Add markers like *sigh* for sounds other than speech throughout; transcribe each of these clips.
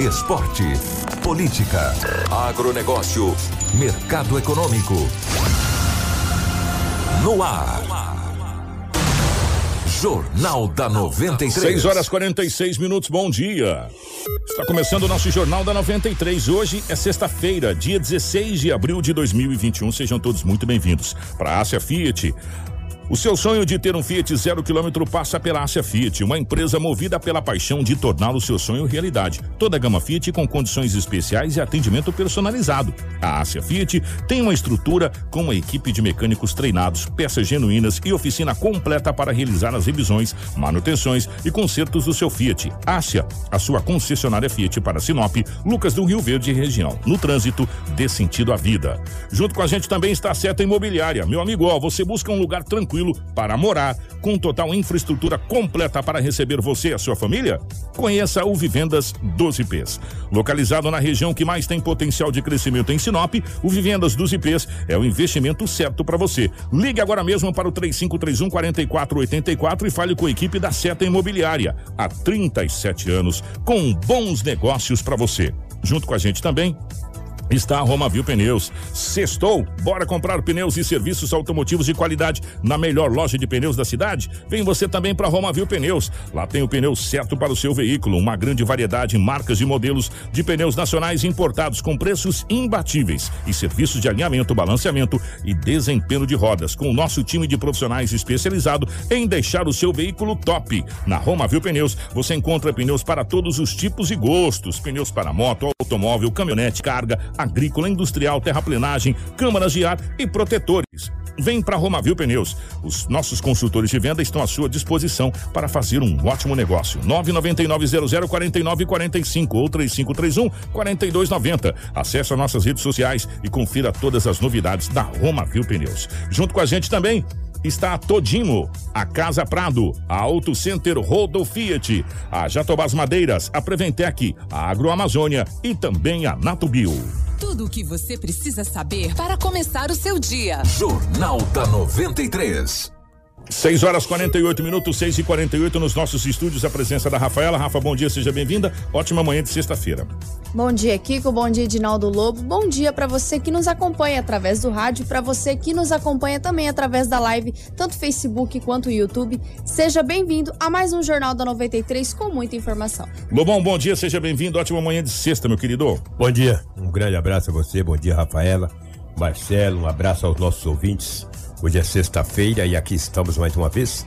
Esporte. Política. Agronegócio. Mercado econômico. No ar. Jornal da 93. 6 horas 46 minutos, bom dia. Está começando o nosso Jornal da 93. Hoje é sexta-feira, dia 16 de abril de 2021. Sejam todos muito bem-vindos para a Ásia Fiat. O seu sonho de ter um Fiat zero quilômetro passa pela Ásia Fiat, uma empresa movida pela paixão de torná-lo seu sonho realidade. Toda a gama Fiat com condições especiais e atendimento personalizado. A Ásia Fiat tem uma estrutura com uma equipe de mecânicos treinados, peças genuínas e oficina completa para realizar as revisões, manutenções e consertos do seu Fiat. Ásia, a sua concessionária Fiat para Sinop, Lucas do Rio Verde e região. No trânsito, dê sentido à vida. Junto com a gente também está a Seta Imobiliária. Meu amigo, ó, você busca um lugar tranquilo para morar, com total infraestrutura completa para receber você e a sua família? Conheça o Vivendas 12 Ps. Localizado na região que mais tem potencial de crescimento em Sinop, o Vivendas 12 Ps é o investimento certo para você. Ligue agora mesmo para o 3531 4484 e fale com a equipe da Seta Imobiliária. Há 37 anos, com bons negócios para você. Junto com a gente também, está a Romavil Pneus. Sextou, bora comprar pneus e serviços automotivos de qualidade na melhor loja de pneus da cidade? Vem você também para Romavil Pneus. Lá tem o pneu certo para o seu veículo, uma grande variedade, marcas e modelos de pneus nacionais importados com preços imbatíveis e serviços de alinhamento, balanceamento e desempenho de rodas, com o nosso time de profissionais especializado em deixar o seu veículo top. Na Romavil Pneus, você encontra pneus para todos os tipos e gostos, pneus para moto, automóvel, caminhonete, carga, agrícola, industrial, terraplenagem, câmaras de ar e protetores. Vem para Romavil Pneus. Os nossos consultores de venda estão à sua disposição para fazer um ótimo negócio. 999-00-4945 ou 3531 4290. Acesse as nossas redes sociais e confira todas as novidades da Romavil Pneus. Junto com a gente também está a Todimo, a Casa Prado, a Auto Center Rodo Fiat, a Jatobás Madeiras, a Preventec, a Agroamazônia e também a Natubio. Tudo o que você precisa saber para começar o seu dia. Jornal da 93. 6 horas 48 minutos, 6 e 48 nos nossos estúdios. A presença da Rafaela. Rafa, bom dia, seja bem-vinda. Ótima manhã de sexta-feira. Bom dia, Kiko. Bom dia, Edinaldo Lobo. Bom dia para você que nos acompanha através do rádio, para você que nos acompanha também através da live, tanto Facebook quanto YouTube. Seja bem-vindo a mais um Jornal da 93 com muita informação. Lobão, bom dia, seja bem-vindo. Ótima manhã de sexta, meu querido. Bom dia, um grande abraço a você, bom dia, Rafaela, Marcelo, um abraço aos nossos ouvintes. Hoje é sexta-feira e aqui estamos mais uma vez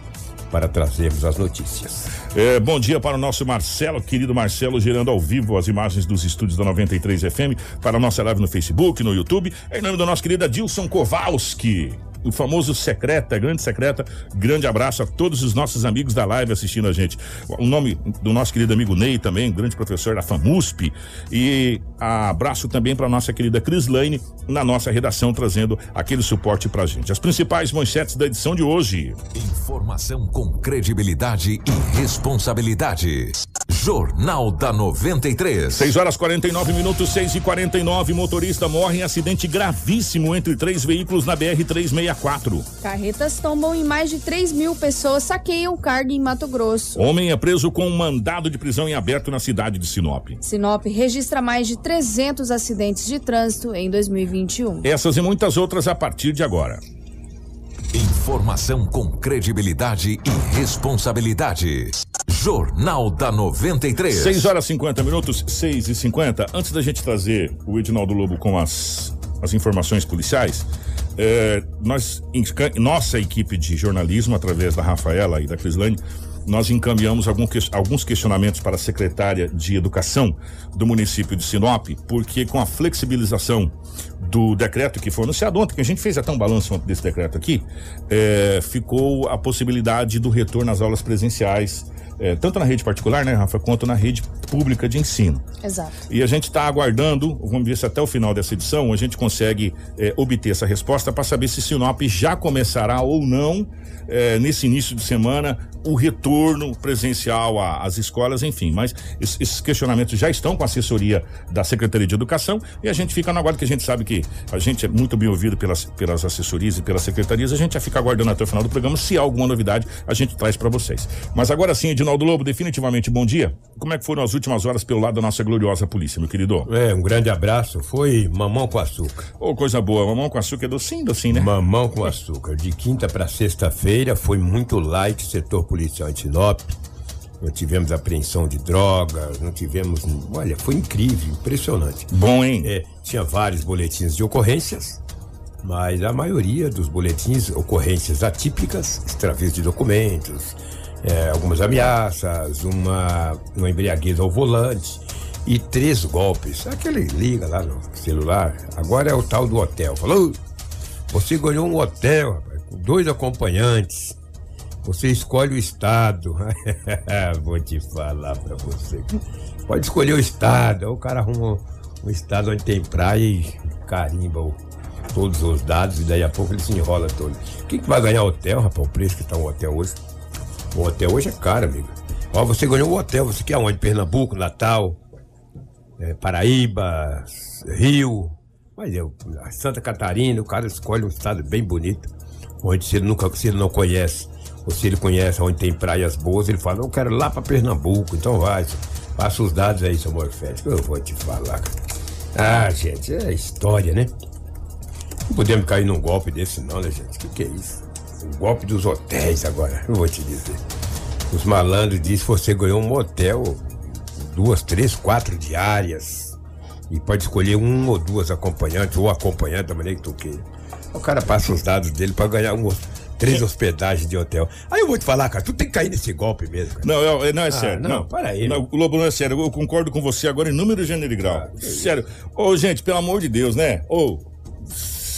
para trazermos as notícias. É, bom dia para o nosso Marcelo, querido Marcelo, gerando ao vivo as imagens dos estúdios da 93 FM para a nossa live no Facebook, no YouTube. Em nome do nosso querido Adilson Kowalski. O famoso secreta, grande secreta, grande abraço a todos os nossos amigos da live assistindo a gente. O nome do nosso querido amigo Ney também, grande professor da FAMUSP. E abraço também para nossa querida Cris Lane na nossa redação, trazendo aquele suporte pra gente. As principais manchetes da edição de hoje. Informação com credibilidade e responsabilidade. Jornal da 93. 6 horas 49 minutos, 6 e 49 Motorista morre em acidente gravíssimo entre três veículos na BR-364. Carretas tombam e mais de 3 mil pessoas saqueiam carga em Mato Grosso. Homem é preso com um mandado de prisão em aberto na cidade de Sinop. Sinop registra mais de 300 acidentes de trânsito em 2021. Essas e muitas outras a partir de agora. Informação com credibilidade e responsabilidade. Jornal da 93. 6 horas 50 minutos, 6 e 50. Antes da gente trazer o Edinaldo Lobo com as, as informações policiais, é, nós, nossa equipe de jornalismo, através da Rafaela e da Crislane, nós encaminhamos alguns questionamentos para a secretária de Educação do município de Sinop, porque com a flexibilização do decreto que foi anunciado ontem, que a gente fez até um balanço desse decreto aqui, é, ficou a possibilidade do retorno às aulas presenciais é, tanto na rede particular, né, Rafa, quanto na rede pública de ensino. Exato. E a gente está aguardando, vamos ver se até o final dessa edição a gente consegue é, obter essa resposta para saber se Sinop já começará ou não é, nesse início de semana o retorno presencial às escolas, enfim. Mas es- esses questionamentos já estão com a assessoria da Secretaria de Educação e a gente fica no aguardo, que a gente sabe que a gente é muito bem ouvido pelas, pelas assessorias e pelas secretarias. A gente já fica aguardando até o final do programa. Se há alguma novidade, a gente traz para vocês. Mas agora sim, Edinaldo Lobo, definitivamente bom dia. Como é que foram as últimas horas pelo lado da nossa gloriosa polícia, meu querido? É, um grande abraço. Foi mamão com açúcar. Ô, coisa boa. Mamão com açúcar é docinho, docinho, né? Mamão com açúcar. De quinta para sexta-feira foi muito light setor policial em Sinop. Não tivemos apreensão de drogas, não tivemos. Olha, foi incrível, impressionante. Bom, hein? É, tinha vários boletins de ocorrências, mas a maioria dos boletins, ocorrências atípicas, extravios de documentos, é, algumas ameaças, uma, uma embriaguez ao volante e três golpes. Aquele liga lá no celular. Agora é o tal do hotel. Falou, você ganhou um hotel, rapaz, dois acompanhantes. Você escolhe o estado. *laughs* Vou te falar pra você. Pode escolher o estado. O cara arruma um estado onde tem praia e carimba o- todos os dados e daí a pouco ele se enrola todo. Quem que vai ganhar hotel, rapaz? O preço que tá um hotel hoje. O hotel hoje é caro, amigo. Ó, você ganhou um hotel, você quer onde? Pernambuco, Natal, é, Paraíba, Rio. Mas eu, Santa Catarina, o cara escolhe um estado bem bonito, onde se ele nunca, se ele não conhece, ou se ele conhece onde tem praias boas, ele fala, eu quero ir lá pra Pernambuco, então vai, passa os dados aí, seu Morfete, que eu vou te falar. Ah, gente, é história, né? Não podemos cair num golpe desse não, né, gente? O que, que é isso? O golpe dos hotéis agora, eu vou te dizer. Os malandros dizem que você ganhou um motel, duas, três, quatro diárias. E pode escolher um ou duas acompanhantes, ou acompanhante da maneira que tu queira. O cara passa os dados dele pra ganhar um, três hospedagens de hotel. Aí eu vou te falar, cara, tu tem que cair nesse golpe mesmo, cara. Não, é, não, é sério. não, Não, para aí, Não, Lobo, não é sério. Eu concordo com você agora em número, gênero e grau. sério. Ô, gente, pelo amor de Deus, né? Ô,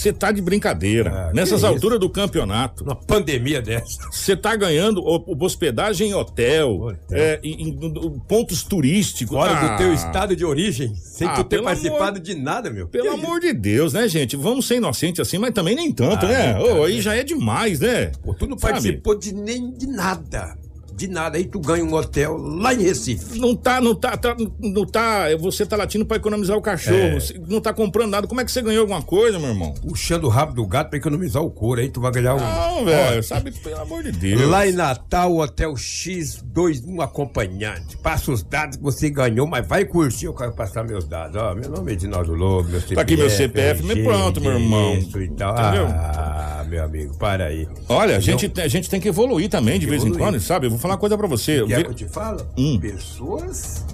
você tá de brincadeira. Ah, Nessas alturas do campeonato. Uma pandemia dessa. Você tá ganhando hospedagem em hotel, Hotel. é, em, em- pontos turísticos. Fora Ah, do teu estado de origem, sem Ah, tu ter participado amor- de nada, meu. Pelo Que amor de Deus, né, gente? Vamos ser inocentes assim, mas também nem tanto, Ah, né? Ô, aí já é demais, né? Pô, tu não Sabe? participou de nem de nada. De nada. Aí tu ganha um hotel lá em Recife. Não tá, não tá, tá- não tá. Você tá latindo pra economizar o cachorro. É. Não tá comprando nada. Como é que você ganhou alguma coisa, meu irmão? Puxando o rabo do gato pra economizar o couro. Aí tu vai ganhar um. Não, velho, sabe, pelo amor de Deus. Lá em Natal, Hotel X, dois, um acompanhante. Passa os dados que você ganhou, mas vai curtir. Eu quero passar meus dados. Ó, meu nome é Edinaldo Lobo, meu CPF. Tá aqui meu CPF, mas RG, pronto, meu irmão. endereço E tal. Entendeu? Ah, meu amigo, para aí. Olha, a gente, a gente tem que evoluir também de vez em quando, sabe? Falar uma coisa pra você. Quer Vê- que eu te falo? Hum. Pessoas.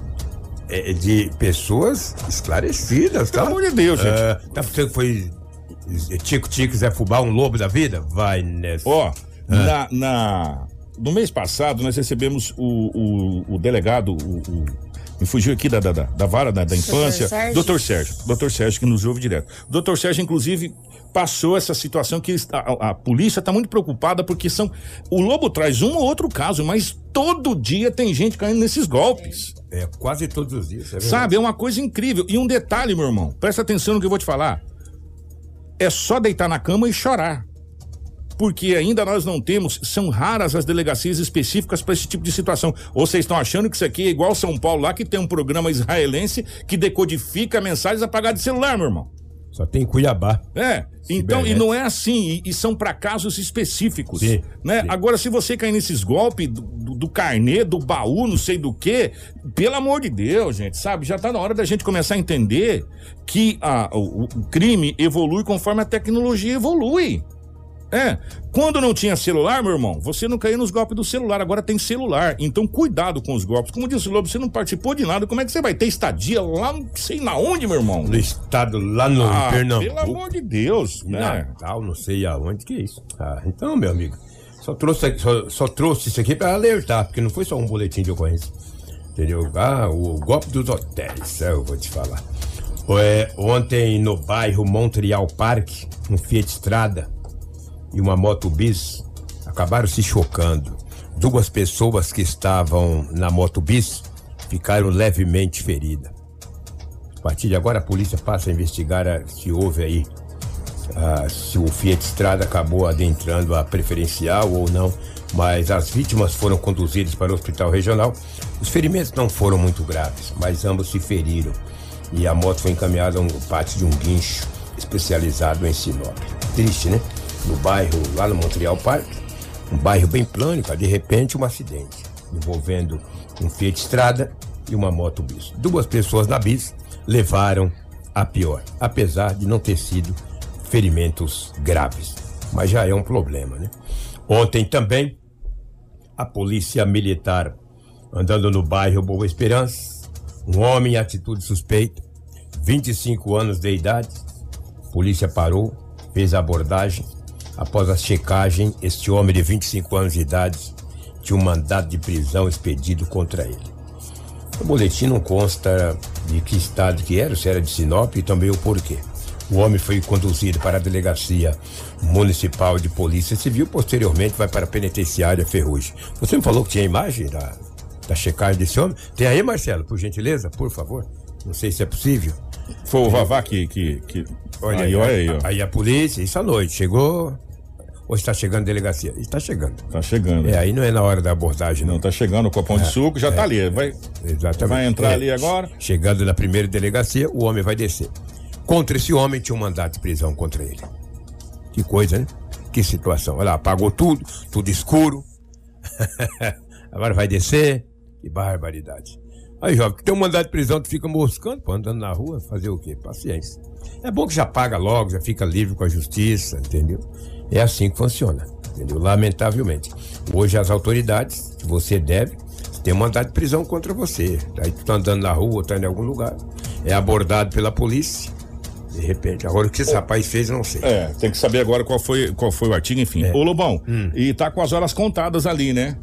É, de pessoas esclarecidas, tá? Pelo amor de Deus, gente. É, tá você que foi Tico-Tico Zé Fubá, um lobo da vida? Vai nessa. Ó, na, na- no mês passado nós recebemos o, o, o delegado, o, o- me fugiu aqui da, da, da, da vara da, da infância, Sérgio. doutor Sérgio, doutor Sérgio que nos ouve direto. Doutor Sérgio, inclusive, passou essa situação que a, a- polícia está muito preocupada porque são, o Lobo traz um ou outro caso, mas todo dia tem gente caindo nesses golpes. É, quase todos os dias. é. Sabe, é uma coisa incrível. E um detalhe, meu irmão, presta atenção no que eu vou te falar. É só deitar na cama e chorar. Porque ainda nós não temos, são raras as delegacias específicas para esse tipo de situação. Ou vocês estão achando que isso aqui é igual São Paulo lá, que tem um programa israelense que decodifica mensagens apagadas de celular, meu irmão. Só tem Cuiabá. É, então, e Cibernético. não é assim, e, e são para casos específicos, Sim, né? sim. Agora, se você cair nesses golpes do, do, do carnê, do baú, não sei do que, pelo amor de Deus, gente, sabe? Já tá na hora da gente começar a entender que a, o, o crime evolui conforme a tecnologia evolui. É, quando não tinha celular, meu irmão, você não caía nos golpes do celular, agora tem celular. Então, cuidado com os golpes. Como disse o Lobo, você não participou de nada, como é que você vai ter estadia lá, não sei na onde, meu irmão? No estado lá no Ah, Pernambuco. pelo amor de Deus, né? Natal, não sei aonde que é isso. Ah, então, meu amigo, só trouxe, só, só trouxe isso aqui pra alertar, porque não foi só um boletim de ocorrência. Entendeu? Ah, o golpe dos hotéis, é, eu vou te falar. É, ontem no bairro Montreal Park, um Fiat Strada e uma moto bis acabaram se chocando. Duas pessoas que estavam na moto bis ficaram levemente feridas. A partir de agora, a polícia passa a investigar a- se houve aí, ah, se o Fiat Strada acabou adentrando a preferencial ou não. Mas as vítimas foram conduzidas para o hospital regional. Os ferimentos não foram muito graves, mas ambos se feriram. E a moto foi encaminhada a um parte de um guincho especializado em Sinop. Triste, né? No bairro, lá no Montreal Park, um bairro bem plânico, de repente um acidente envolvendo um Fiat Strada e uma moto bis. Duas pessoas na bis levaram a pior, apesar de não ter sido ferimentos graves. Mas já é um problema, né? Ontem também, a polícia militar andando no bairro Boa Esperança, um homem em atitude suspeita, 25 anos de idade, polícia parou, fez a abordagem. Após a checagem, este homem de 25 anos de idade tinha um mandado de prisão expedido contra ele. O boletim não consta de que estado que era, se era de Sinop e também o porquê. O homem foi conduzido para a delegacia municipal de polícia civil, posteriormente vai para a penitenciária Ferrugem. Você me falou que tinha imagem da, da checagem desse homem? Tem aí, Marcelo, por gentileza, por favor? Não sei se é possível. Foi o Vavá que. que, que... Olha aí, olha aí, ó. Aí a polícia, isso à noite, chegou. Ou está chegando a delegacia? Está chegando. Tá chegando. É, aí não é na hora da abordagem, não. Não, tá chegando o copão de suco, já tá ali. Vai, Exatamente. vai entrar É, ali agora. Chegando na primeira delegacia, o homem vai descer. Contra esse homem tinha um mandato de prisão contra ele. Que coisa, né? Que situação. Olha lá, apagou tudo, tudo escuro. *laughs* Agora vai descer. Que barbaridade. Aí, jovem, que tem um mandado de prisão, tu fica moscando, pô, andando na rua, fazer o quê? Paciência. É bom que já paga logo, já fica livre com a justiça, entendeu? É assim que funciona, entendeu? Lamentavelmente. Hoje as autoridades, que você deve, tem mandado de prisão contra você. Aí tu tá andando na rua, tá em algum lugar, é abordado pela polícia, de repente. Agora o que esse rapaz fez, não sei. É, tem que saber agora qual foi, qual foi o artigo, enfim. É. Ô Lobão, Hum. e tá com as horas contadas ali, né?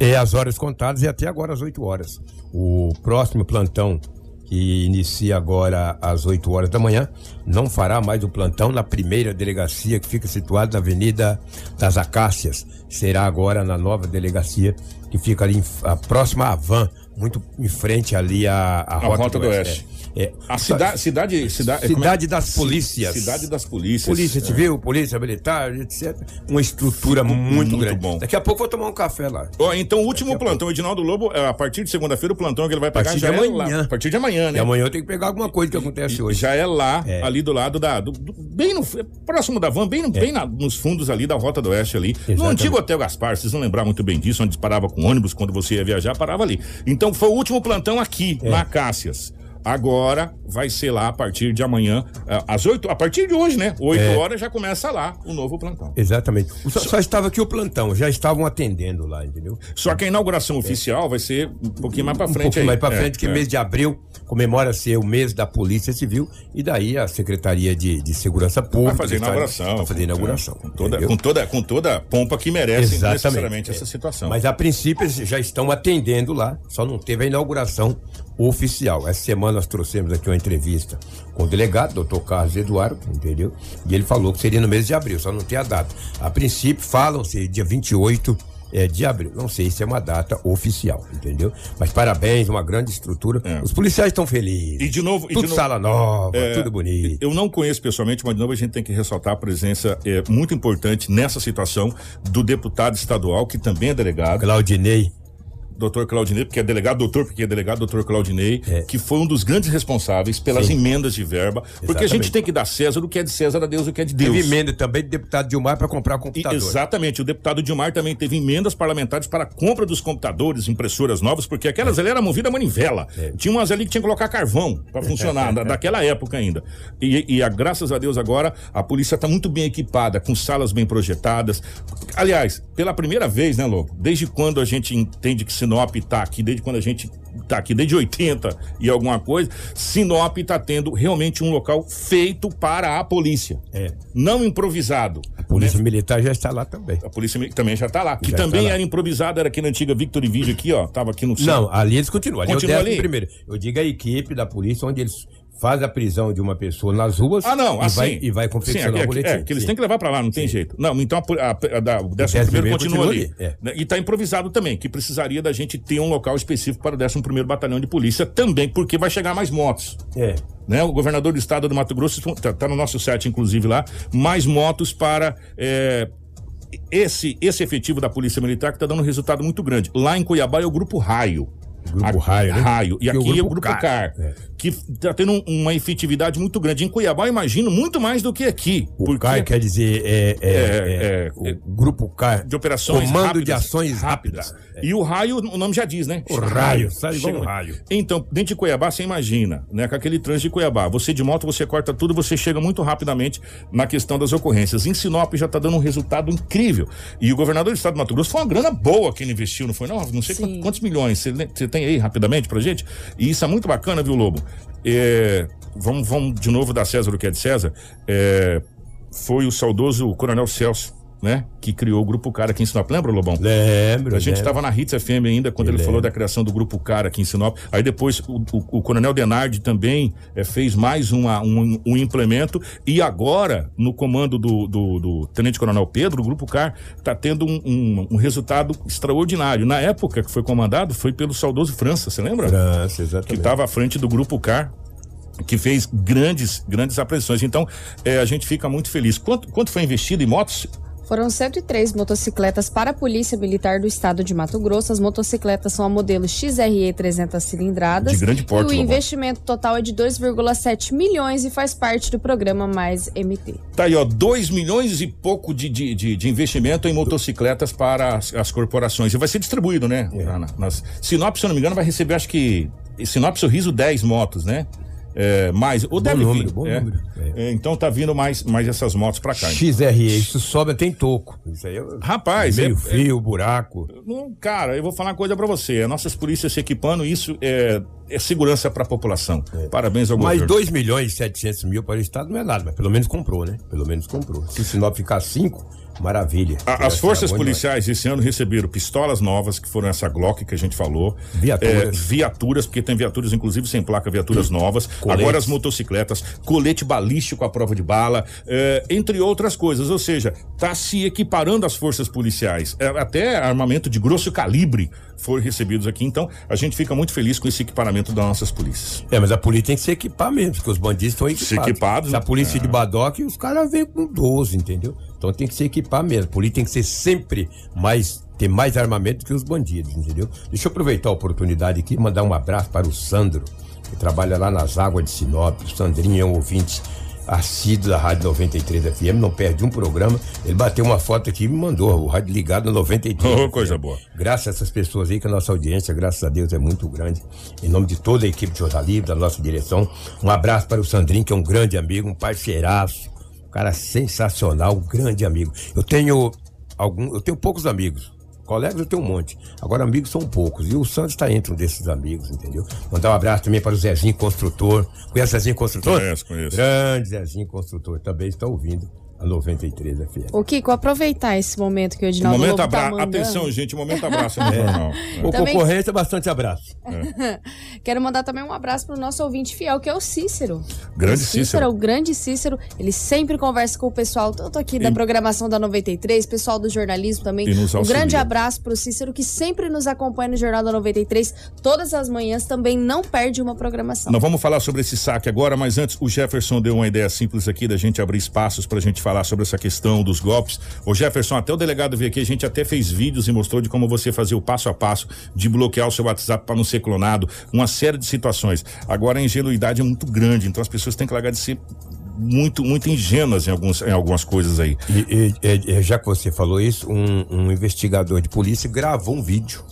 É as horas contadas e até agora às 8 horas. O próximo plantão, que inicia agora às 8 horas da manhã, não fará mais o plantão na primeira delegacia que fica situada na Avenida das Acácias. Será agora na nova delegacia que fica ali em, a próxima à Van, muito em frente ali à, à Rota, Rota do Oeste. É. É. A cida, cidade. Cidade, é? Cidade das Polícias. Cidade das Polícias. Polícia É. Civil, Polícia Militar, etc. Uma estrutura muito, muito grande. bom. Daqui a pouco eu vou tomar um café lá. Ó, então o último Daqui plantão, Edinaldo Lobo, é, a partir de segunda-feira, o plantão que ele vai pegar partir já de é amanhã. lá. A partir de amanhã, né? E amanhã eu tenho que pegar alguma coisa que acontece hoje. Já é lá, É. ali do lado da. do- do- bem no. Próximo da van, bem, no- bem na- nos fundos ali da Rota do Oeste ali. No Exatamente. antigo Hotel Gaspar, vocês vão lembrar muito bem disso, onde parava com ônibus, quando você ia viajar, parava ali. Então foi o último plantão aqui, É. na Cássias. Agora vai ser lá a partir de amanhã, eh, às 8, a partir de hoje, né? 8 É. horas já começa lá o novo plantão. Exatamente. Só, só estava aqui o plantão, já estavam atendendo lá, entendeu? Só que a inauguração oficial vai ser um pouquinho mais um frente pouco aí. mais para É, frente, que é. mês de abril comemora-se o mês da Polícia Civil e daí a Secretaria de, de Segurança Pública Vai fazer inauguração. vai fazer inauguração. Com toda, com, toda, com toda a pompa que merece Exatamente. necessariamente É. essa situação. Mas a princípio eles já estão atendendo lá, só não teve a inauguração oficial. Essa semana nós trouxemos aqui uma entrevista com o delegado, doutor Carlos Eduardo, entendeu? E ele falou que seria no mês de abril, só não tem a data. A princípio falam-se dia 28 é, de abril. Não sei se é uma data oficial, entendeu? Mas parabéns, uma grande estrutura. É. Os policiais estão felizes. E de novo. de Tudo novo- sala nova, É, tudo bonito. Eu não conheço pessoalmente, mas de novo a gente tem que ressaltar a presença é, muito importante nessa situação do deputado estadual, que também é delegado, Claudinei. Doutor Claudinei, porque é delegado, doutor, porque é delegado, doutor Claudinei, É. que foi um dos grandes responsáveis pelas Sim. emendas de verba, porque a Exatamente. gente tem que dar César o que é de César, a Deus o que é de Deus. Teve emenda também de deputado Dilmar para comprar E, computador. exatamente, o deputado Dilmar também teve emendas parlamentares para a compra dos computadores, impressoras novas, porque aquelas ali eram movidas a manivela. É. Tinha umas ali que tinha que colocar carvão para funcionar, da, daquela época ainda. E, e a, graças a Deus agora a polícia está muito bem equipada, com salas bem projetadas. Aliás, pela primeira vez, né, Lobo? Desde quando a gente entende que Sinop está aqui, desde quando a gente tá aqui, desde 80 e alguma coisa, Sinop está tendo realmente um local feito para a polícia. É. Não improvisado. Polícia Militar já está lá também. A Polícia Militar também já está lá. Que Já também está lá. era improvisada, era aqui na antiga Victor e Vídeo aqui, ó. Tava aqui no centro. Não, ali eles continuam. Ali Continua é o décimo ali? primeiro. Eu digo a equipe da polícia, onde eles fazem a prisão de uma pessoa nas ruas Ah, não, e, assim. vai, e vai confeccionar Sim, é, o boletim. É, que eles Sim. têm que levar pra lá, não tem jeito. Não, então a, a, a, o décimo décimo primeiro primeiro continua ali. continua ali, é. Né? E tá improvisado também, que precisaria da gente ter um local específico para o décimo primeiro batalhão de polícia também, porque vai chegar mais motos. É. Né? O governador do estado do Mato Grosso tá, tá no nosso site, inclusive, lá, mais motos para é, esse, esse efetivo da Polícia Militar que está dando um resultado muito grande. Lá em Cuiabá é o Grupo Raio. Grupo Aqui- Raio, né? Raio. E E o aqui é o Grupo Car. Car, É. que está tendo um- uma efetividade muito grande. Em Cuiabá, eu imagino, muito mais do que aqui. O porque CAR quer dizer é, é, É, é, é, o Grupo CAR de operações Comando rápidas, de Ações Rápidas. E o raio, o nome já diz, né? O raio, sabe igual Chega- um raio. Então, dentro de Cuiabá, você imagina, né? Com aquele trânsito de Cuiabá. Você de moto, você corta tudo, você chega muito rapidamente na questão das ocorrências. Em Sinop já está dando um resultado incrível. E o governador do estado do Mato Grosso foi uma grana boa que ele investiu, não foi? Não, não sei Sim. quantos, quantos milhões. Você tem aí rapidamente pra gente? E isso é muito bacana, viu, Lobo? É, vamos, vamos de novo dar César o que é de César. É, foi o saudoso Coronel Celso, né? Que criou o Grupo Cara aqui em Sinop. Lembra, Lobão? Lembro. A gente lembro. estava na Hits FM ainda quando ele Me falou lembro. da criação do Grupo Cara aqui em Sinop. Aí depois o, o- o Coronel Denardi também eh, fez mais uma- um, um implemento. E agora, no comando do, do- do Tenente Coronel Pedro, o Grupo Car está tendo um, um- um resultado extraordinário. Na época que foi comandado, foi pelo saudoso França, você lembra? França, que exatamente. estava à frente do Grupo Car, que fez grandes, grandes apreensões. Então, eh, a gente fica muito feliz. Quanto, quanto foi investido em motos? Foram 103 motocicletas para a Polícia Militar do Estado de Mato Grosso. As motocicletas são a modelo XRE 300 cilindradas. De grande porte, E o investimento total é de 2,7 milhões e faz parte do programa Mais MT. Tá aí, ó, 2 milhões e pouco de, de, de, de investimento em motocicletas para as, as corporações. E vai ser distribuído, né? É. Na- nas, Sinop, se eu não me engano, vai receber, acho que. Sinop Sorriso 10 motos, né? É, mais. Ou deve número, vir. bom é. número. É, então tá vindo mais, mais essas motos pra cá. XRE, isso sobra, tem toco. Isso aí é Rapaz, meio é- fio, buraco. Não, cara, eu vou falar uma coisa pra você. As nossas polícias se equipando, isso é, é segurança pra população. Parabéns ao Mas governo. 2 milhões e 700 mil para o Estado não é nada, mas pelo menos comprou, né? Pelo menos comprou. Se Sinop ficar 5, maravilha. A- As forças é boa policiais esse ano receberam pistolas novas, que foram essa Glock que a gente falou. Viaturas. É, viaturas, porque tem viaturas, inclusive, sem placa, viaturas novas. Coletes. Agora as motocicletas, colete balístico à prova de bala, é, entre outras coisas. Ou seja, está se equiparando as forças policiais. É, até armamento de grosso calibre foram recebidos aqui. Então, a gente fica muito feliz com esse equipamento das nossas polícias. É, mas a polícia tem que se equipar mesmo, porque os bandidos estão equipados. Se equipados, a polícia de Badoc, os caras vêm com 12, entendeu? Então tem que se equipar mesmo. A polícia tem que ser sempre mais. ter mais armamento que os bandidos, entendeu? Deixa eu aproveitar a oportunidade aqui e mandar um abraço para o Sandro, que trabalha lá nas águas de Sinop. O Sandrinho é um ouvinte assíduo da Rádio 93 FM, não perde um programa. Ele bateu uma foto aqui e me mandou, o rádio ligado na 93. Oh, coisa boa. Graças a essas pessoas aí, que a nossa audiência, graças a Deus, é muito grande. Em nome de toda a equipe de jornalismo, da nossa direção, um abraço para o Sandrinho, que é um grande amigo, um parceiraço, um cara sensacional, um grande amigo. Eu tenho algum, eu tenho poucos amigos. Colegas eu tenho um monte. Agora, amigos são poucos. E o Santos está entre um desses amigos, entendeu? Mandar um abraço também para o Zezinho Construtor. Conhece o Zezinho Construtor? Conheço, conheço. Grande Zezinho Construtor. Também está ouvindo a 93 FM. Ô, Kiko, aproveitar esse momento que o Edinaldo momento Lobo tá abraço. mandando. Atenção, gente, momento abraço no jornal. É. O Também- concorrência, bastante abraço. *laughs* Quero mandar também um abraço pro nosso ouvinte fiel, que é o Cícero. Grande o Cícero. Cícero. O grande Cícero. Ele sempre conversa com o pessoal, tanto aqui da E- programação da 93, pessoal do jornalismo também. E nos Um grande abraço pro Cícero, que sempre nos acompanha no Jornal da 93. Todas as manhãs também não perde uma programação. Nós vamos falar sobre esse saque agora, mas antes o Jefferson deu uma ideia simples aqui da gente abrir espaços pra gente falar sobre essa questão dos golpes. O Jefferson, até o delegado veio aqui, a gente até fez vídeos e mostrou de como você fazia o passo a passo de bloquear o seu WhatsApp para não ser clonado, uma série de situações. Agora a ingenuidade é muito grande, então as pessoas têm que largar de ser muito, muito ingênuas em, alguns, em algumas coisas aí. E, e- e- já que você falou isso, um, um investigador de polícia gravou um vídeo,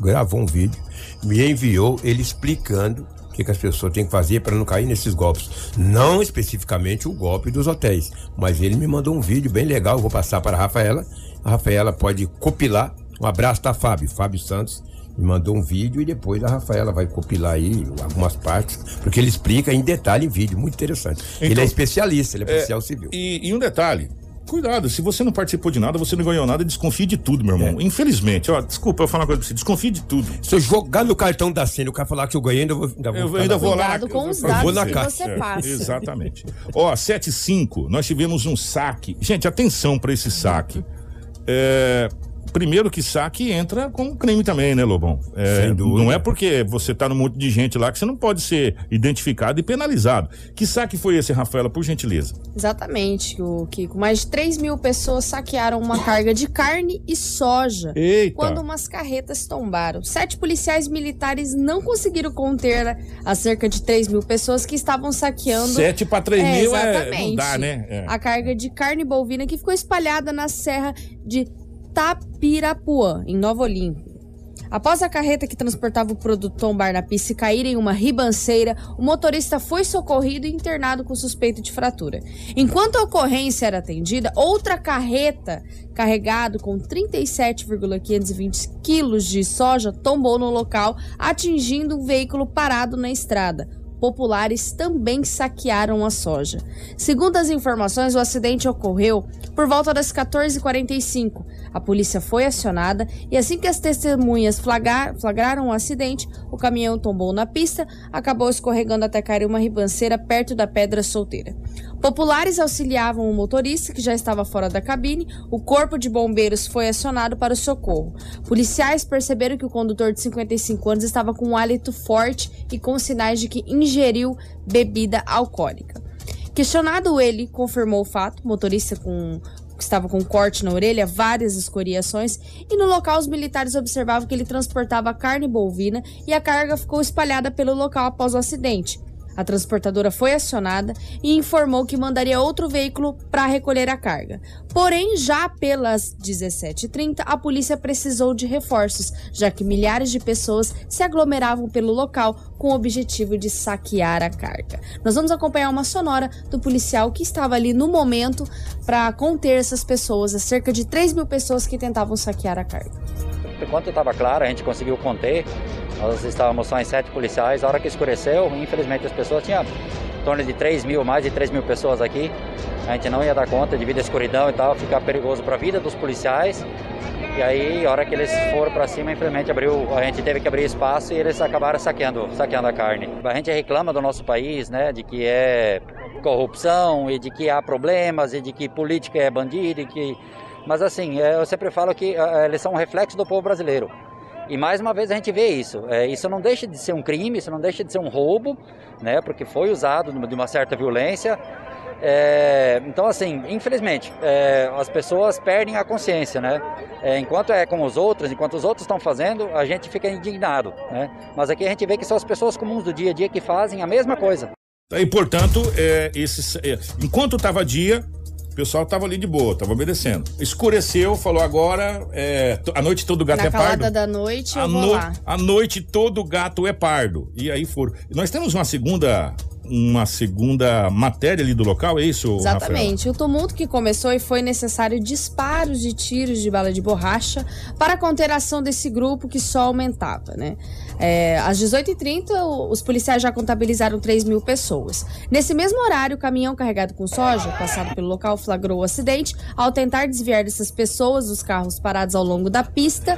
gravou um vídeo, me enviou ele explicando que, que as pessoas têm que fazer para não cair nesses golpes. Não especificamente o golpe dos hotéis, mas ele me mandou um vídeo bem legal, vou passar para a Rafaela. A Rafaela pode copilar. Um abraço da Fábio, Fábio Santos. Me mandou um vídeo e depois a Rafaela vai compilar aí algumas partes, porque ele explica em detalhe em vídeo, muito interessante. ele Então- é especialista, ele é policial civil. E, e um detalhe, Cuidado, se você não participou de nada, você não ganhou nada, desconfie de tudo, meu irmão. Infelizmente, ó, desculpa eu falar uma coisa pra você, desconfie de tudo. Se eu jogar no cartão da cena, o cara falar que eu ganhei, ainda vou, ainda vou, Eu ficar ainda vou lá. Com os eu dados vou na que caixa. você É, passa. exatamente. Ó, 75, nós tivemos um saque. Gente, atenção pra esse saque. É, primeiro que saque entra com crime também, né, Lobão? É, Sem dúvida. Não é porque você tá num monte de gente lá que você não pode ser identificado e penalizado. Que saque foi esse, Rafaela, por gentileza? Exatamente, o Kiko. Mais de 3 mil pessoas saquearam uma carga de carne e soja. Eita! Quando umas carretas tombaram. Sete policiais militares não conseguiram conter as cerca de 3 mil pessoas que estavam saqueando. 7 para 3 É, mil é, exatamente. não dá, né? É. A carga de carne bovina que ficou espalhada na serra de Tapirapuã, em Nova Olímpia. Após a carreta que transportava o produto tombar na pista cair em uma ribanceira, o motorista foi socorrido e internado com suspeito de fratura. Enquanto a ocorrência era atendida, outra carreta carregado com 37,520 quilos de soja tombou no local, atingindo um veículo parado na estrada populares também saquearam a soja. Segundo as informações, o acidente ocorreu por volta das 14h45. A polícia foi acionada e assim que as testemunhas flagra- flagraram o acidente, o caminhão tombou na pista, acabou escorregando até cair uma ribanceira perto da Pedra Solteira. Populares auxiliavam o motorista, que já estava fora da cabine. O corpo de bombeiros foi acionado para o socorro. Policiais perceberam que o condutor de 55 anos estava com um hálito forte e com sinais de que ingeriu bebida alcoólica. Questionado, ele confirmou o fato. Motorista com estava com corte na orelha, várias escoriações, e no local os militares observavam que ele transportava carne bovina e a carga ficou espalhada pelo local após o acidente. A transportadora foi acionada e informou que mandaria outro veículo para recolher a carga. Porém, já pelas 17h30, a polícia precisou de reforços, já que milhares de pessoas se aglomeravam pelo local com o objetivo de saquear a carga. Nós vamos acompanhar uma sonora do policial que estava ali no momento para conter essas pessoas, as cerca de 3 mil pessoas que tentavam saquear a carga. Enquanto estava claro, a gente conseguiu conter. Nós estávamos só em sete policiais. A hora que escureceu, infelizmente as pessoas tinham em torno de 3 mil, mais de 3 mil pessoas aqui. A gente não ia dar conta devido à escuridão e tal, ficar perigoso para a vida dos policiais. E aí, a hora que eles foram para cima, infelizmente abriu, a gente teve que abrir espaço e eles acabaram saqueando, saqueando a carne. A gente reclama do nosso país, né, de que é corrupção e de que há problemas e de que política é bandido e que mas assim, é, eu sempre falo que é, eles são um reflexo do povo brasileiro. E mais uma vez a gente vê isso. É, isso não deixa de ser um crime, isso não deixa de ser um roubo, né? Porque foi usado de uma certa violência. É, então, assim, infelizmente, é, as pessoas perdem a consciência, né? É, enquanto é com os outros, enquanto os outros estão fazendo, a gente fica indignado, né? Mas aqui a gente vê que são as pessoas comuns do dia a dia que fazem a mesma coisa. E, portanto, é, esses, é, enquanto tava dia, o pessoal tava ali de boa, tava obedecendo. Escureceu, falou agora, é, a noite todo gato Na é pardo. calada da noite, A, eu vou no- lá. a noite todo gato é pardo. E aí foram. Nós temos uma segunda uma segunda matéria ali do local, é isso? Exatamente. O tumulto que começou e foi necessário disparos de tiros de bala de borracha para conter a ação desse grupo que só aumentava, né? É, às 18h30, o- os policiais já contabilizaram 3 mil pessoas. Nesse mesmo horário, o caminhão carregado com soja, passado pelo local, flagrou o acidente. Ao tentar desviar dessas pessoas dos carros parados ao longo da pista,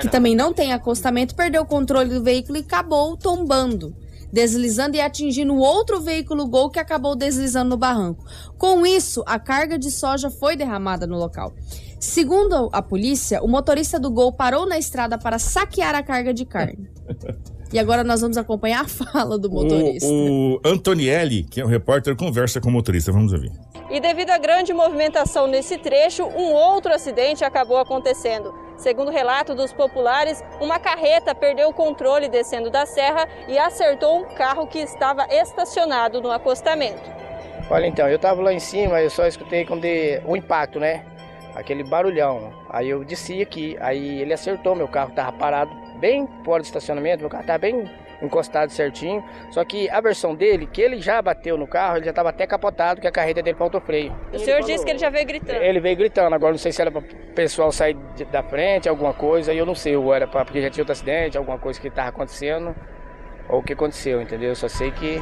que também não tem acostamento, perdeu o controle do veículo e acabou tombando deslizando e atingindo outro veículo Gol que acabou deslizando no barranco. Com isso, a carga de soja foi derramada no local. Segundo a polícia, o motorista do Gol parou na estrada para saquear a carga de carne. *laughs* E agora nós vamos acompanhar a fala do motorista. O, o Antonielli, que é o repórter, conversa com o motorista. Vamos ouvir. E devido à grande movimentação nesse trecho, um outro acidente acabou acontecendo. Segundo relato dos populares, uma carreta perdeu o controle descendo da serra e acertou um carro que estava estacionado no acostamento. Olha então, eu tava lá em cima, eu só escutei quando o impacto, né? Aquele barulhão. Aí eu desci aqui, aí ele acertou, meu carro tava parado bem fora do estacionamento, meu carro tava bem encostado certinho. Só que a versão dele, que ele já bateu no carro, ele já tava até capotado, que a carreta dele faltou freio. O senhor disse que ele já veio gritando. Ele veio gritando, agora não sei se era para o pessoal sair de- da frente, alguma coisa, eu não sei, ou era pra, porque já tinha outro acidente, alguma coisa que estava acontecendo, ou o que aconteceu, entendeu? Eu só sei que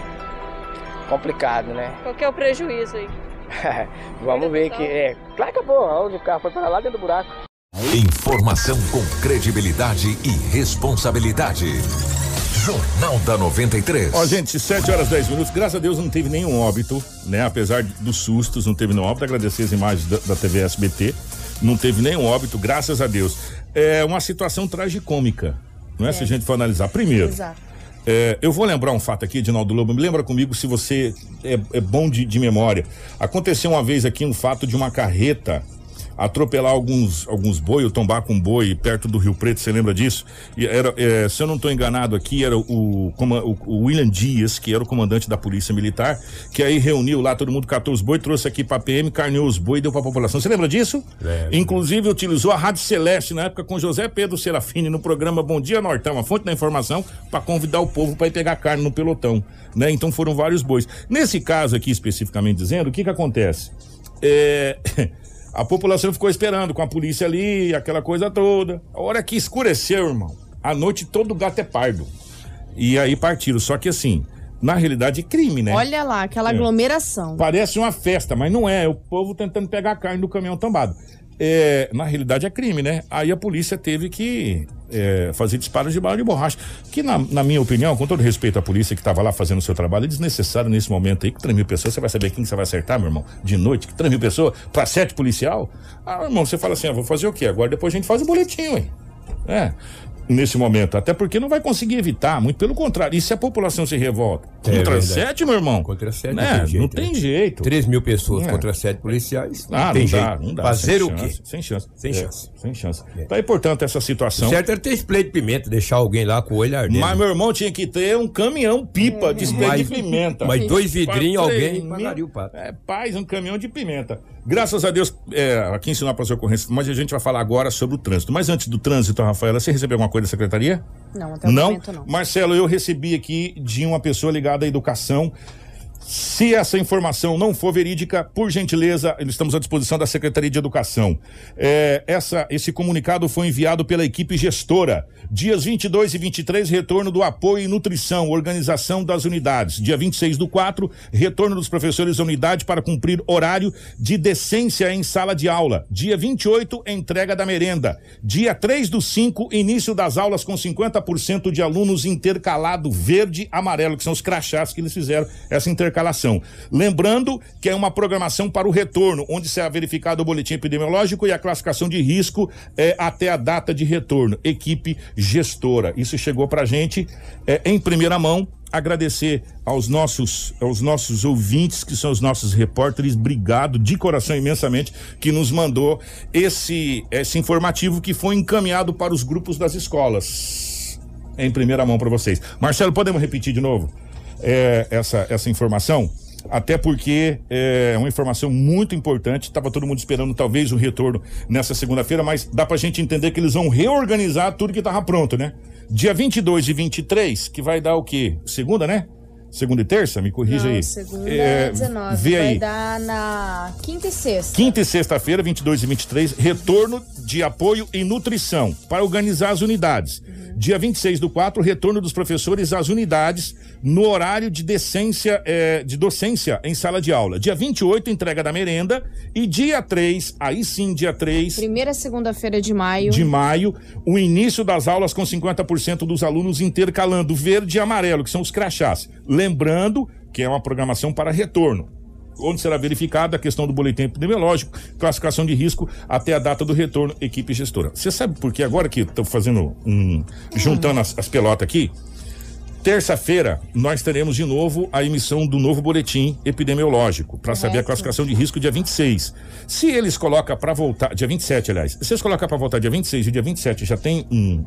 complicado, né? Qual que é o prejuízo aí? *laughs* Vamos ver que é. Claro que acabou, onde o carro foi para lá dentro do buraco. Informação com credibilidade e responsabilidade. Jornal da 93. Ó, gente, 7 horas 10 minutos. Graças a Deus não teve nenhum óbito, né? Apesar dos sustos, não teve nenhum óbito. Agradecer as imagens da, da TV SBT. Não teve nenhum óbito, graças a Deus. É uma situação tragicômica, não é? é. Se a gente for analisar. Primeiro. Exato. É, eu vou lembrar um fato aqui, Edinaldo Lobo. Me lembra comigo se você é, é bom de, de memória. Aconteceu uma vez aqui um fato de uma carreta atropelar alguns, alguns boi, ou tombar com boi perto do Rio Preto, você lembra disso? E era, é, se eu não estou enganado aqui, era o, o, o, William Dias, que era o comandante da Polícia Militar, que aí reuniu lá, todo mundo catou os boi, trouxe aqui para PM, carneou os boi e deu para a população. Você lembra disso? É, Inclusive utilizou a Rádio Celeste na época com José Pedro Serafini no programa Bom Dia Nortão, a fonte da informação, para convidar o povo para ir pegar carne no pelotão, né? Então foram vários bois. Nesse caso aqui especificamente dizendo, o que que acontece? É *laughs* A população ficou esperando com a polícia ali, aquela coisa toda. A hora que escureceu, irmão, à noite todo gato é pardo. E aí partiram. Só que assim, na realidade, é crime, né? Olha lá, aquela é. aglomeração. Parece uma festa, mas não é. É o povo tentando pegar a carne do caminhão tombado é, na realidade é crime, né? Aí a polícia teve que é, fazer disparos de bala de borracha. Que, na, na, minha opinião, com todo respeito à polícia que estava lá fazendo o seu trabalho, é desnecessário nesse momento aí, que 3 mil pessoas, você vai saber quem você vai acertar, meu irmão? De noite, que 3 mil pessoas, para sete policial? Ah, irmão, você fala assim, ah, vou fazer o quê? Agora depois a gente faz o boletim, hein? É nesse momento, até porque não vai conseguir evitar, muito pelo contrário. E se a população se revolta? É contra sete, meu irmão? Contra sete né? não tem jeito. Não tem né? jeito. 3 mil pessoas é. contra sete policiais. Não ah, tem não jeito. Dá, não dá. Fazer o quê? Sem chance. Sem é, chance. Sem chance. É. Tá aí, portanto, essa situação. O certo era ter spray de pimenta, deixar alguém lá com o olho ardendo. Mas meu irmão tinha que ter um caminhão pipa de spray mas, de pimenta. Mas dois vidrinhos, alguém pagaria o pato. É, paz, um caminhão de pimenta. Graças a Deus, é, aqui ensinar para as ocorrências, mas a gente vai falar agora sobre o trânsito. Mas antes do trânsito, Rafaela, você recebeu alguma coisa da secretaria? Não, até o não? momento não. Marcelo, eu recebi aqui de uma pessoa ligada à educação se essa informação não for verídica, por gentileza, estamos à disposição da Secretaria de Educação. É, essa, esse comunicado foi enviado pela equipe gestora. Dias 22 e 23, retorno do apoio e nutrição, organização das unidades. Dia 26 do 4, retorno dos professores da unidade para cumprir horário de decência em sala de aula. Dia 28, entrega da merenda. Dia 3 do 5, início das aulas com 50% de alunos intercalado verde-amarelo, que são os crachás que eles fizeram essa intercalação intercalação. Lembrando que é uma programação para o retorno, onde será verificado o boletim epidemiológico e a classificação de risco é, até a data de retorno. Equipe gestora. Isso chegou para a gente é, em primeira mão agradecer aos nossos aos nossos ouvintes que são os nossos repórteres obrigado de coração imensamente que nos mandou esse esse informativo que foi encaminhado para os grupos das escolas em primeira mão para vocês Marcelo podemos repetir de novo é, essa, essa informação, até porque é uma informação muito importante. Estava todo mundo esperando talvez o retorno nessa segunda-feira, mas dá para a gente entender que eles vão reorganizar tudo que estava pronto, né? Dia 22 e 23, que vai dar o quê? Segunda, né? Segunda e terça? Me corrija Não, aí. Segunda é, 19. Vê vai aí. dar na quinta e sexta. Quinta e sexta-feira, 22 e 23, retorno de apoio e nutrição para organizar as unidades. Uhum. Dia 26 do 4, retorno dos professores às unidades no horário de decência, é, de docência em sala de aula. Dia 28, entrega da merenda. E dia 3, aí sim, dia 3. Primeira segunda-feira de maio. De maio, o início das aulas com 50% dos alunos intercalando verde e amarelo, que são os crachás. Lembrando que é uma programação para retorno onde será verificada a questão do boletim epidemiológico, classificação de risco até a data do retorno, equipe gestora. Você sabe por que agora que estou fazendo um. juntando as, as pelotas aqui? Terça-feira, nós teremos de novo a emissão do novo boletim epidemiológico, para saber a classificação de risco dia 26. Se eles colocam para voltar, dia 27, aliás, se eles colocam para voltar dia 26 e dia 27 já tem um,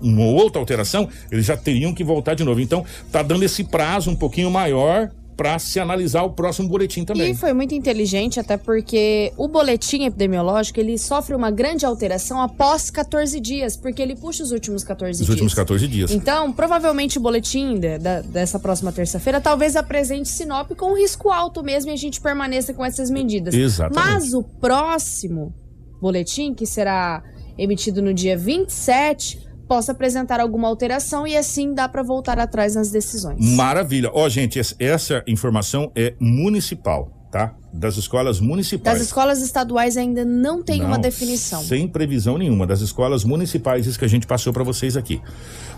uma outra alteração, eles já teriam que voltar de novo. Então, tá dando esse prazo um pouquinho maior para se analisar o próximo boletim também. E foi muito inteligente, até porque o boletim epidemiológico ele sofre uma grande alteração após 14 dias, porque ele puxa os últimos 14 os dias. Os últimos 14 dias. Então, provavelmente o boletim de, de, dessa próxima terça-feira talvez apresente Sinop com risco alto mesmo e a gente permaneça com essas medidas. Exatamente. Mas o próximo boletim, que será emitido no dia 27, possa apresentar alguma alteração e assim dá para voltar atrás nas decisões. Maravilha. Ó, oh, gente, essa informação é municipal. tá? Das escolas municipais. Das escolas estaduais ainda não tem Não, uma definição. Sem previsão nenhuma. Das escolas municipais, isso que a gente passou para vocês aqui.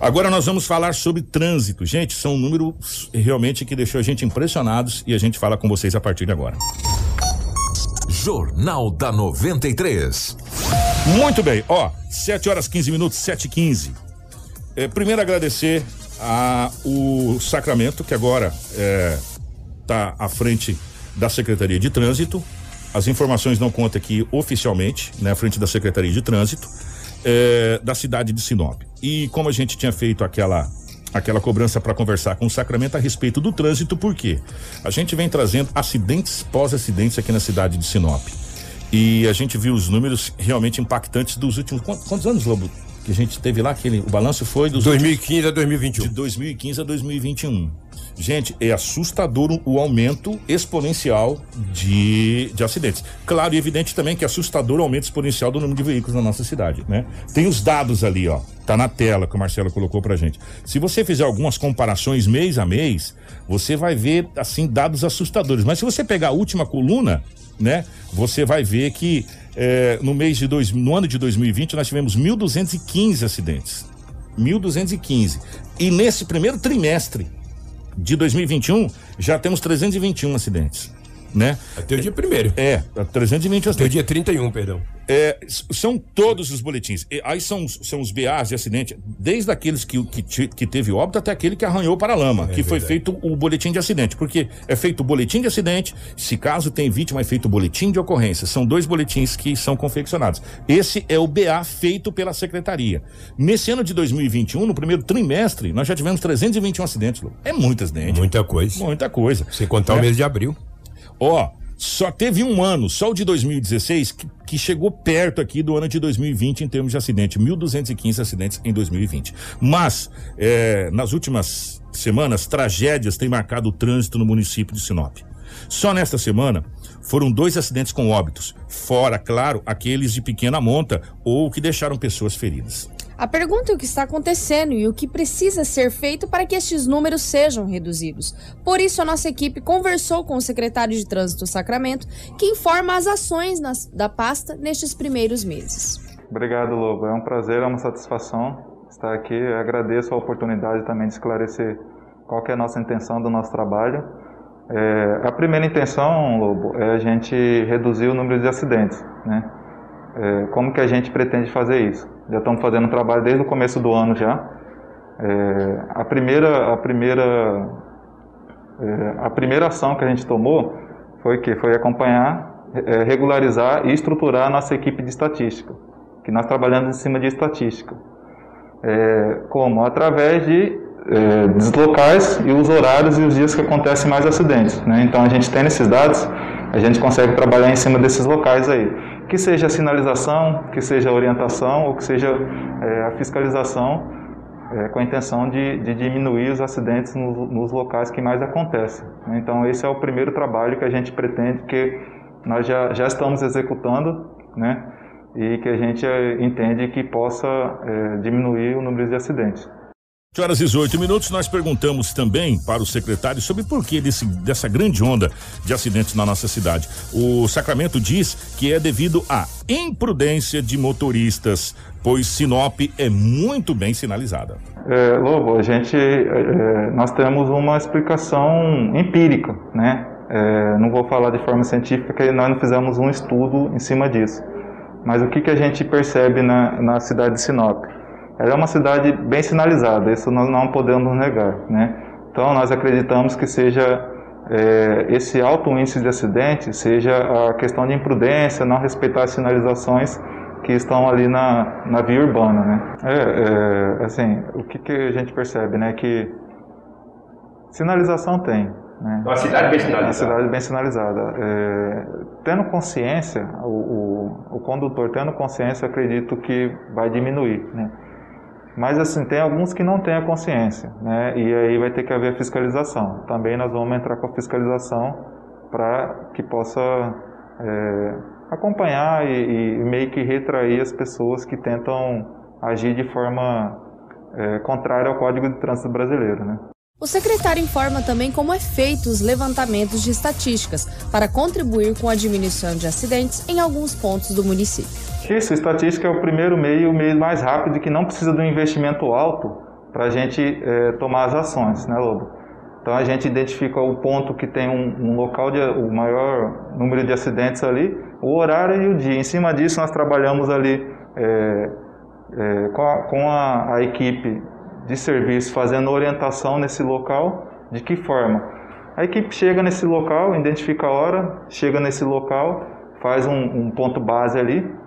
Agora nós vamos falar sobre trânsito. Gente, são números realmente que deixou a gente impressionados e a gente fala com vocês a partir de agora. Jornal da 93. Muito bem, ó, 7 horas 15 minutos, 7 e 15. É, primeiro agradecer a o Sacramento, que agora está à frente da Secretaria de Trânsito. As informações não contam aqui oficialmente, né, à frente da Secretaria de Trânsito, é, da cidade de Sinop. E como a gente tinha feito aquela aquela cobrança para conversar com o Sacramento a respeito do trânsito, por quê? A gente vem trazendo acidentes pós-acidentes aqui na cidade de Sinop. E a gente viu os números realmente impactantes dos últimos. Quantos, anos, Lobo? Que a gente teve lá, aquele, o balanço foi dos. 2015 a 2021. De 2015 a 2021. Gente, é assustador o- o aumento exponencial de, de acidentes. Claro e evidente também que é assustador o aumento exponencial do número de veículos na nossa cidade, né? Tem os dados ali, ó. Tá na tela que o Marcelo colocou pra gente. Se você fizer algumas comparações mês a mês, você vai ver, assim, dados assustadores. Mas se você pegar a última coluna, né? Você vai ver que eh, no mês de dois, no ano de 2020 nós tivemos 1.215 acidentes. 1.215. E nesse primeiro trimestre de 2021 já temos 321 acidentes, né? Até o dia primeiro. É, 320 Até o acidentes. dia 31, perdão. É, são todos os boletins. E aí são, os- são os BAs de acidente, desde aqueles que, que, que teve óbito até aquele que arranhou para a lama, que foi verdade. feito o boletim de acidente. Porque é feito o boletim de acidente, se caso tem vítima, é feito o boletim de ocorrência. São dois boletins que são confeccionados. Esse é o BA feito pela secretaria. Nesse ano de 2021, no primeiro trimestre, nós já tivemos 321 acidentes, Lu. É muito acidente. Muita coisa. Muita coisa. Sem contar É. o mês de abril. Ó, só teve um ano, só o de 2016, que, que chegou perto aqui do ano de 2020 em termos de acidente. 1.215 acidentes em 2020. Mas, é, nas últimas semanas, tragédias têm marcado o trânsito no município de Sinop. Só nesta semana, foram dois acidentes com óbitos. Fora, claro, aqueles de pequena monta ou que deixaram pessoas feridas. A pergunta é o que está acontecendo e o que precisa ser feito para que estes números sejam reduzidos. Por isso, a nossa equipe conversou com o secretário de Trânsito Sacramento, que informa as ações nas- da pasta nestes primeiros meses. Obrigado, Lobo. É um prazer, é uma satisfação estar aqui. Eu agradeço a oportunidade também de esclarecer qual é a nossa intenção do nosso trabalho. É, a primeira intenção, Lobo, é a gente reduzir o número de acidentes, né? É, como que a gente pretende fazer isso? Já estamos fazendo um trabalho desde o começo do ano já. É, a primeira, a primeira, é, a primeira ação que a gente tomou foi que foi acompanhar, é, regularizar e estruturar a nossa equipe de estatística, que nós trabalhamos em cima de estatística. É, como? Através de é, dos locais e os horários e os dias que acontecem mais acidentes. Né? Então a gente tem esses dados, a gente consegue trabalhar em cima desses locais aí. Que seja a sinalização, que seja a orientação ou que seja é, a fiscalização é, com a intenção de, de diminuir os acidentes nos, locais que mais acontecem. né? Então esse é o primeiro trabalho que a gente pretende, que nós já, já estamos executando, né? e que a gente eh, entende que possa eh, diminuir o número de acidentes. 7 horas e 18 minutos, nós perguntamos também para o secretário sobre por que desse, dessa grande onda de acidentes na nossa cidade. O Sacramento diz que é devido à imprudência de motoristas, pois Sinop é muito bem sinalizada. É, Lobo, a gente, é, nós temos uma explicação empírica, né? É, não vou falar de forma científica, nós não fizemos um estudo em cima disso. Mas o que, que a gente percebe na, na cidade de Sinop? Ela é uma cidade bem sinalizada, isso nós não podemos negar, né? Então nós acreditamos que seja é, esse alto índice de acidente seja a questão de imprudência, não respeitar as sinalizações que estão ali na, na via urbana, né? É, é, assim, o que, que a gente percebe, né? Que sinalização tem, né? Uma cidade bem sinalizada. Uma cidade bem sinalizada. É, tendo consciência, o, o, o condutor tendo consciência, acredito que vai diminuir, né? Mas assim, tem alguns que não têm a consciência, né? E aí vai ter que haver fiscalização. Também nós vamos entrar com a fiscalização para que possa é, acompanhar e, e meio que retrair as pessoas que tentam agir de forma é, contrária ao Código de Trânsito brasileiro, né? O secretário informa também como é feito os levantamentos de estatísticas para contribuir com a diminuição de acidentes em alguns pontos do município. Isso, estatística é o primeiro meio, o meio mais rápido que não precisa de um investimento alto para a gente é, tomar as ações, né, Lobo? Então a gente identifica o ponto que tem um, um local de o maior número de acidentes ali, o horário e o dia. Em cima disso nós trabalhamos ali é, é, com, a, com a, a equipe de serviço fazendo orientação nesse local, de que forma? A equipe chega nesse local, identifica a hora, chega nesse local, faz um, um ponto base ali,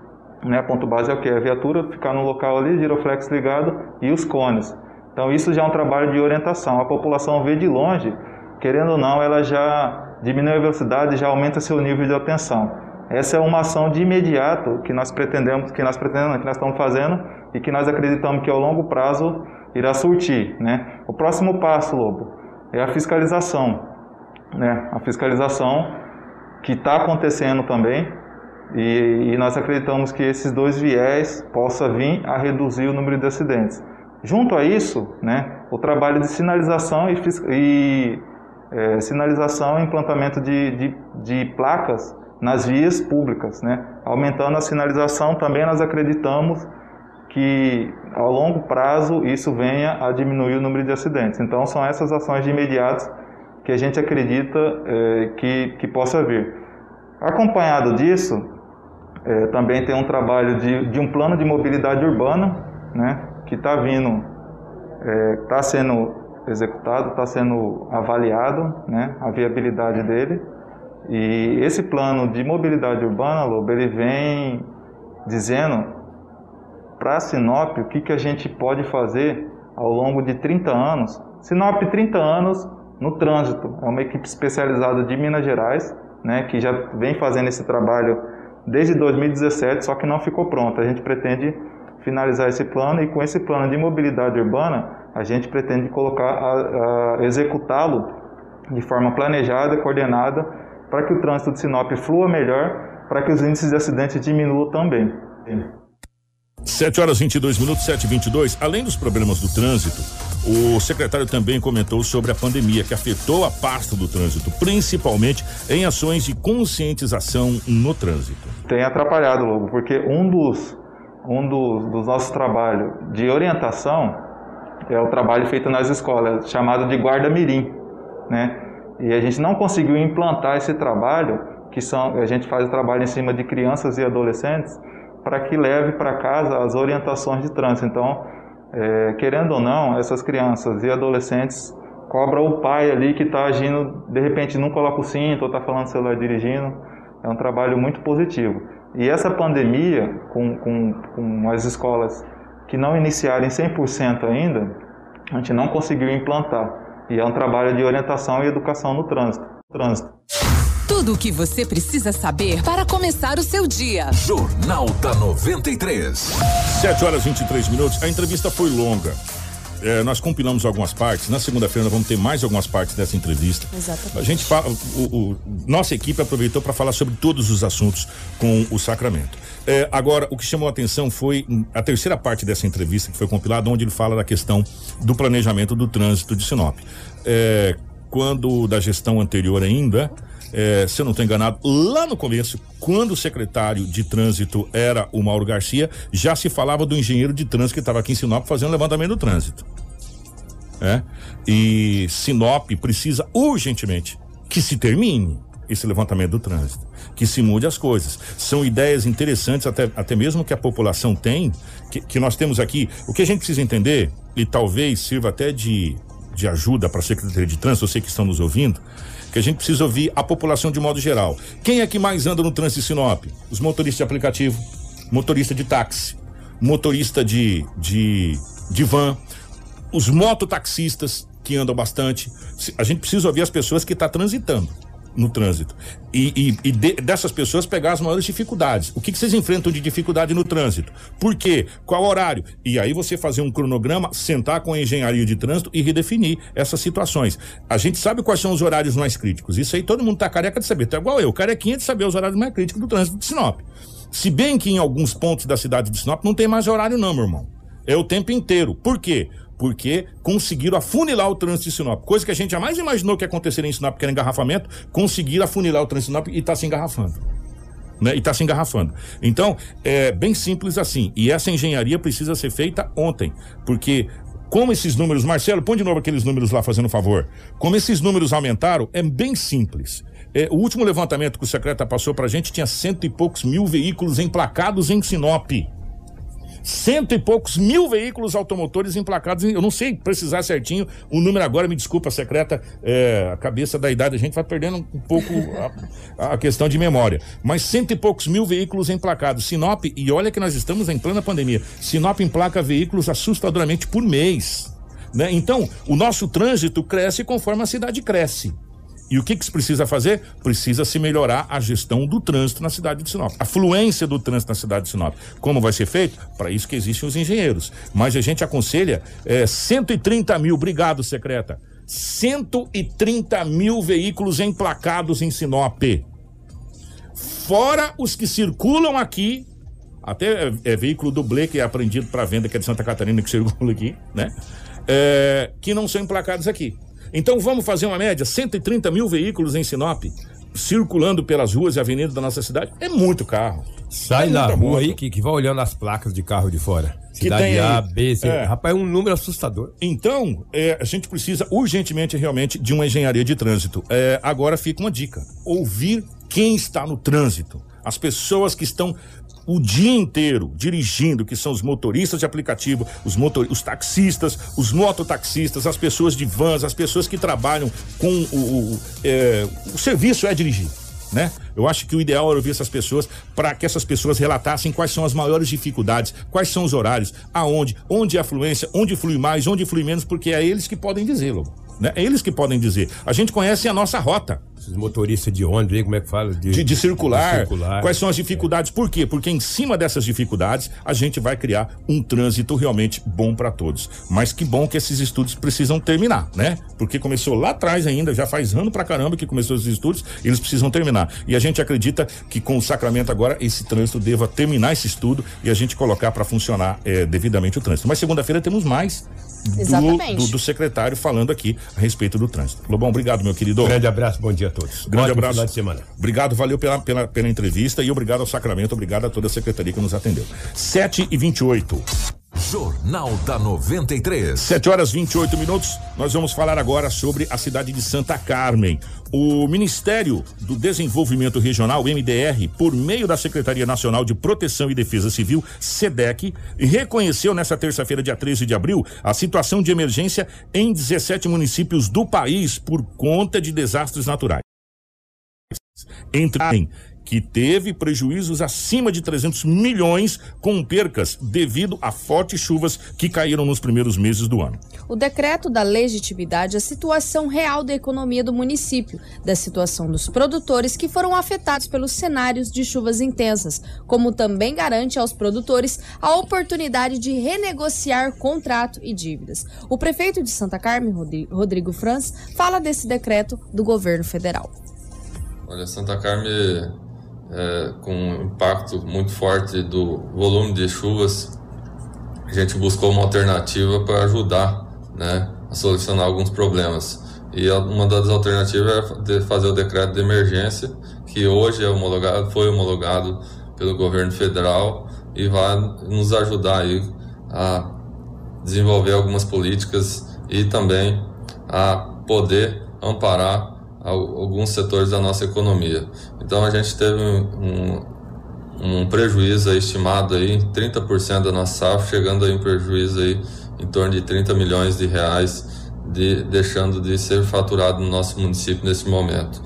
né? Ponto base é o que? A viatura ficar no local ali, giroflex ligado e os cones. Então isso já é um trabalho de orientação. A população vê de longe, querendo ou não, ela já diminui a velocidade, já aumenta seu nível de atenção. Essa é uma ação de imediato que nós pretendemos, que nós pretendemos, que nós estamos fazendo e que nós acreditamos que ao longo prazo irá surtir, né? O próximo passo, Lobo, é a fiscalização, né? A fiscalização que está acontecendo também e, e, nós acreditamos que esses dois viés possa vir a reduzir o número de acidentes. Junto a isso, né? O trabalho de sinalização e, e é, sinalização e implantamento de, de, de placas nas vias públicas, né? Aumentando a sinalização também nós acreditamos que ao longo prazo isso venha a diminuir o número de acidentes. Então são essas ações de imediato que a gente acredita é, que, que possa vir. Acompanhado disso, é, também tem um trabalho de, de um plano de mobilidade urbana, né, que está vindo, está é, sendo executado, está sendo avaliado, né, a viabilidade dele. E esse plano de mobilidade urbana, Lobo, ele vem dizendo para Sinop, o que, que a gente pode fazer ao longo de 30 anos? Sinop, 30 anos no trânsito. É uma equipe especializada de Minas Gerais, né, que já vem fazendo esse trabalho desde 2017, só que não ficou pronto. A gente pretende finalizar esse plano e com esse plano de mobilidade urbana, a gente pretende colocar, executá-lo de forma planejada, coordenada, para que o trânsito de Sinop flua melhor, para que os índices de acidentes diminuam também. 7 horas 22 minutos, 7 e 22 Além dos problemas do trânsito, o secretário também comentou sobre a pandemia que afetou a pasta do trânsito, principalmente em ações de conscientização no trânsito. Tem atrapalhado, Lobo, porque um dos, um dos, dos nossos trabalhos de orientação é o trabalho feito nas escolas, chamado de guarda-mirim, né? E a gente não conseguiu implantar esse trabalho, que são, a gente faz o trabalho em cima de crianças e adolescentes, para que leve para casa as orientações de trânsito. Então, é, querendo ou não, essas crianças e adolescentes cobram o pai ali que está agindo, de repente não coloca o cinto ou está falando celular dirigindo. É um trabalho muito positivo. E essa pandemia, com, com, com as escolas que não iniciarem 100% ainda, a gente não conseguiu implantar. E é um trabalho de orientação e educação no trânsito. trânsito. Tudo o que você precisa saber para começar o seu dia. Jornal da 93. 7 horas 23 minutos. A entrevista foi longa. É, nós compilamos algumas partes. Na segunda-feira nós vamos ter mais algumas partes dessa entrevista. Exatamente. A gente fala, o, o, nossa equipe aproveitou para falar sobre todos os assuntos com o Sacramento. É, agora, o que chamou a atenção foi a terceira parte dessa entrevista que foi compilada, onde ele fala da questão do planejamento do trânsito de Sinop. É, quando da gestão anterior ainda, é, se eu não estou enganado, lá no começo, quando o secretário de trânsito era o Mauro Garcia, já se falava do engenheiro de trânsito que estava aqui em Sinop fazendo levantamento do trânsito. É? E Sinop precisa urgentemente que se termine esse levantamento do trânsito, que se mude as coisas. São ideias interessantes, até, até mesmo que a população tem, que, que nós temos aqui. O que a gente precisa entender, e talvez sirva até de, de ajuda para a Secretaria de Trânsito, sei que estão nos ouvindo, que a gente precisa ouvir a população de modo geral. Quem é que mais anda no trânsito de Sinop? Os motoristas de aplicativo, motorista de táxi, motorista de, de, de van, os mototaxistas que andam bastante. A gente precisa ouvir as pessoas que estão tá transitando no trânsito. E, e, e de, dessas pessoas pegar as maiores dificuldades. O que, que, vocês enfrentam de dificuldade no trânsito? Por quê? Qual horário? E aí você fazer um cronograma, sentar com a engenharia de trânsito e redefinir essas situações. A gente sabe quais são os horários mais críticos. Isso aí todo mundo tá careca de saber. Tá igual eu, carequinha de saber os horários mais críticos do trânsito de Sinop. Se bem que em alguns pontos da cidade de Sinop não tem mais horário não, meu irmão. É o tempo inteiro. Por quê? Porque conseguiram afunilar o trânsito de Sinop. Coisa que a gente jamais imaginou que aconteceria em Sinop, que era engarrafamento, conseguiram afunilar o trânsito de Sinop e está se engarrafando. Né? E está se engarrafando. Então, é bem simples assim. E essa engenharia precisa ser feita ontem. Porque como esses números, Marcelo, põe de novo aqueles números lá, fazendo favor. Como esses números aumentaram, é bem simples. É, o último levantamento que o secretário passou pra gente tinha cento e poucos mil veículos emplacados em Sinop cento e poucos mil veículos automotores emplacados. Eu não sei precisar certinho o número agora, me desculpa, secreta, é, a cabeça da idade, a gente vai perdendo um pouco a, a, questão de memória. Mas cento e poucos mil veículos emplacados. Sinop, e olha que nós estamos em plena pandemia, Sinop emplaca veículos assustadoramente por mês. Né? Então, o nosso trânsito cresce conforme a cidade cresce. E o que, que se precisa fazer? Precisa se melhorar a gestão do trânsito na cidade de Sinop, a fluência do trânsito na cidade de Sinop. Como vai ser feito? Para isso que existem os engenheiros. Mas a gente aconselha é, 130 mil, obrigado, secreta. 130 mil veículos emplacados em Sinop. Fora os que circulam aqui, até é, é veículo dublê que é apreendido para venda, que é de Santa Catarina, que circula aqui, né? É, que não são emplacados aqui. Então vamos fazer uma média: 130 mil veículos em Sinop circulando pelas ruas e avenidas da nossa cidade. É muito carro. Sai é na rua moto. aí que, que vai olhando as placas de carro de fora. Cidade que tem A, B, C. É. Rapaz, é um número assustador. Então, é, a gente precisa urgentemente, realmente, de uma engenharia de trânsito. É, agora fica uma dica: ouvir quem está no trânsito. As pessoas que estão o dia inteiro dirigindo, que são os motoristas de aplicativo, os, motor, os taxistas, os mototaxistas, as pessoas de vans, as pessoas que trabalham com o, o, é, o serviço é dirigir. Né? Eu acho que o ideal era ouvir essas pessoas para que essas pessoas relatassem quais são as maiores dificuldades, quais são os horários, aonde, onde é a fluência, onde flui mais, onde flui menos, porque é eles que podem dizê-lo. Né? É eles que podem dizer. A gente conhece a nossa rota. Esses motoristas de ônibus, como é que fala? De, de, de, circular, de, circular, Quais são as dificuldades? É. Por quê? Porque em cima dessas dificuldades a gente vai criar um trânsito realmente bom para todos. Mas que bom que esses estudos precisam terminar, né? Porque começou lá atrás ainda, já faz ano pra caramba que começou esses estudos, eles precisam terminar. E a gente acredita que com o sacramento agora esse trânsito deva terminar esse estudo e a gente colocar para funcionar é, devidamente o trânsito. Mas segunda-feira temos mais do, do, do, secretário falando aqui a respeito do trânsito. Lobão, obrigado, meu querido. Grande abraço, bom dia todos. Grande Ótimo abraço. Final de semana. Obrigado, valeu pela, pela, pela entrevista e obrigado ao Sacramento, obrigado a toda a secretaria que nos atendeu. 7 e 28 Jornal da 93. 7 horas 28 minutos. Nós vamos falar agora sobre a cidade de Santa Carmen. O Ministério do Desenvolvimento Regional, MDR, por meio da Secretaria Nacional de Proteção e Defesa Civil, SEDEC, reconheceu nesta terça-feira, dia 13 de abril, a situação de emergência em 17 municípios do país por conta de desastres naturais. Entre que teve prejuízos acima de 300 milhões com percas devido a fortes chuvas que caíram nos primeiros meses do ano. O decreto dá legitimidade à situação real da economia do município, da situação dos produtores que foram afetados pelos cenários de chuvas intensas, como também garante aos produtores a oportunidade de renegociar contrato e dívidas. O prefeito de Santa Carmen, Rodrigo Franz, fala desse decreto do governo federal. Olha, Santa Carmen é, com um impacto muito forte do volume de chuvas, a gente buscou uma alternativa para ajudar né, a solucionar alguns problemas. E uma das alternativas é fazer o decreto de emergência, que hoje é homologado, foi homologado pelo governo federal e vai nos ajudar aí a desenvolver algumas políticas e também a poder amparar alguns setores da nossa economia. Então a gente teve um, um prejuízo estimado aí, 30% da nossa safra, chegando a um prejuízo aí em torno de 30 milhões de reais, de, deixando de ser faturado no nosso município nesse momento.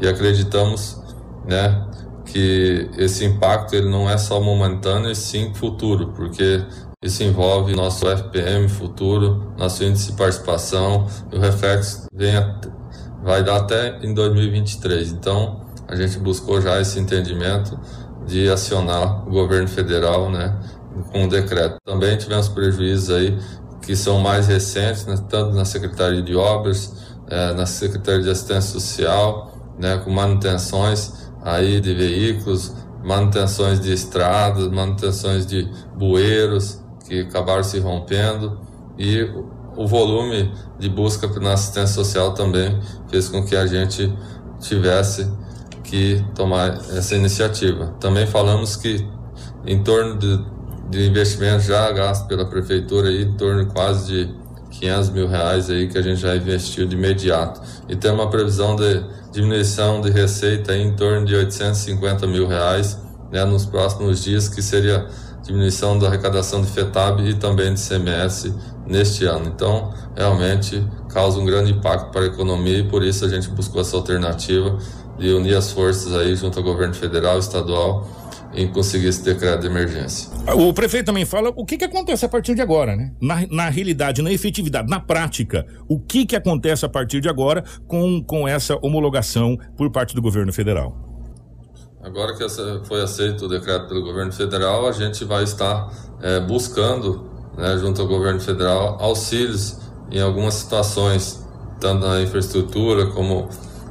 E acreditamos, né, que esse impacto ele não é só momentâneo, e sim futuro, porque isso envolve nosso FPM futuro, nosso índice de participação, e o reflexo vem a, vai dar até em 2023. Então, a gente buscou já esse entendimento de acionar o governo federal, né, com o decreto. Também tivemos prejuízos aí que são mais recentes, né, tanto na Secretaria de Obras, é, na Secretaria de Assistência Social, né, com manutenções aí de veículos, manutenções de estradas, manutenções de bueiros que acabaram se rompendo e o volume de busca na assistência social também fez com que a gente tivesse que tomar essa iniciativa. Também falamos que em torno de, de investimento já gasto pela prefeitura aí, em torno quase de 500 mil reais aí que a gente já investiu de imediato. E tem uma previsão de diminuição de receita em torno de 850 mil reais né, nos próximos dias, que seria diminuição da arrecadação de FETAB e também de CMS neste ano. Então, realmente causa um grande impacto para a economia e por isso a gente buscou essa alternativa de unir as forças aí junto ao governo federal estadual em conseguir esse decreto de emergência. O prefeito também fala o que, que acontece a partir de agora, né? Na, na realidade, na efetividade, na prática, o que, que acontece a partir de agora com, com essa homologação por parte do governo federal? Agora que foi aceito o decreto pelo governo federal, a gente vai estar é, buscando, né, junto ao governo federal, auxílios em algumas situações, tanto na infraestrutura como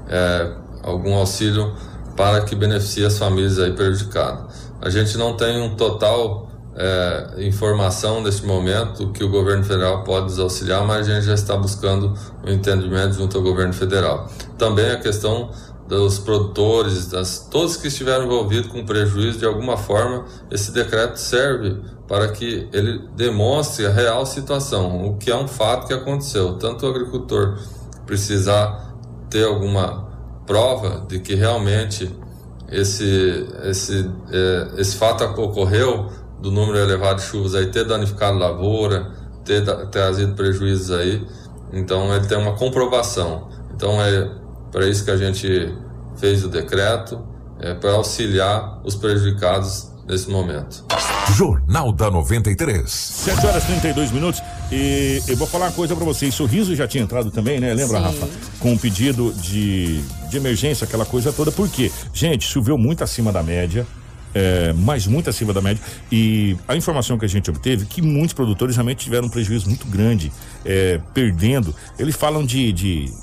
é, algum auxílio para que beneficie as famílias aí prejudicadas. A gente não tem um total é, informação neste momento que o governo federal pode nos auxiliar, mas a gente já está buscando o um entendimento junto ao governo federal. Também a questão dos produtores, das, todos que estiveram envolvidos com prejuízo de alguma forma, esse decreto serve para que ele demonstre a real situação, o que é um fato que aconteceu. Tanto o agricultor precisar ter alguma prova de que realmente esse, esse, é, esse fato ocorreu, do número elevado de chuvas aí, ter danificado lavoura, ter trazido prejuízos aí. Então ele tem uma comprovação. Então é para isso que a gente fez o decreto, é para auxiliar os prejudicados nesse momento. Jornal da 93. 7 horas e 32 minutos. E eu vou falar uma coisa para vocês. Sorriso já tinha entrado também, né? Lembra, Sim. Rafa? Com um pedido de, de emergência, aquela coisa toda. Por quê? Gente, choveu muito acima da média. É, mas muito acima da média. E a informação que a gente obteve que muitos produtores realmente tiveram um prejuízo muito grande, é, perdendo. Eles falam de, de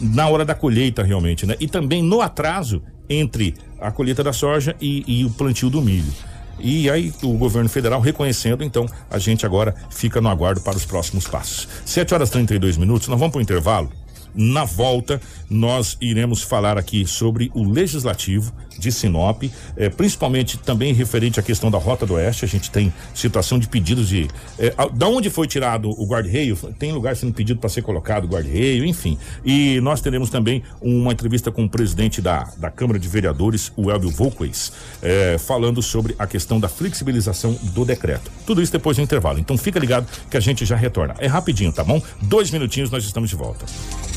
na hora da colheita realmente, né? E também no atraso entre a colheita da soja e, e o plantio do milho. E aí o governo federal reconhecendo, então a gente agora fica no aguardo para os próximos passos. 7 horas e 32 minutos, nós vamos para o intervalo. Na volta, nós iremos falar aqui sobre o legislativo de Sinop, eh, principalmente também referente à questão da Rota do Oeste. A gente tem situação de pedidos de. Eh, da onde foi tirado o guarda-reio? Tem lugar sendo pedido para ser colocado o guarda-reio, enfim. E nós teremos também uma entrevista com o presidente da, da Câmara de Vereadores, o Elvio Volquez, eh, falando sobre a questão da flexibilização do decreto. Tudo isso depois do intervalo. Então fica ligado que a gente já retorna. É rapidinho, tá bom? Dois minutinhos nós estamos de volta.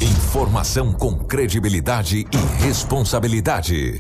Informação com credibilidade e responsabilidade.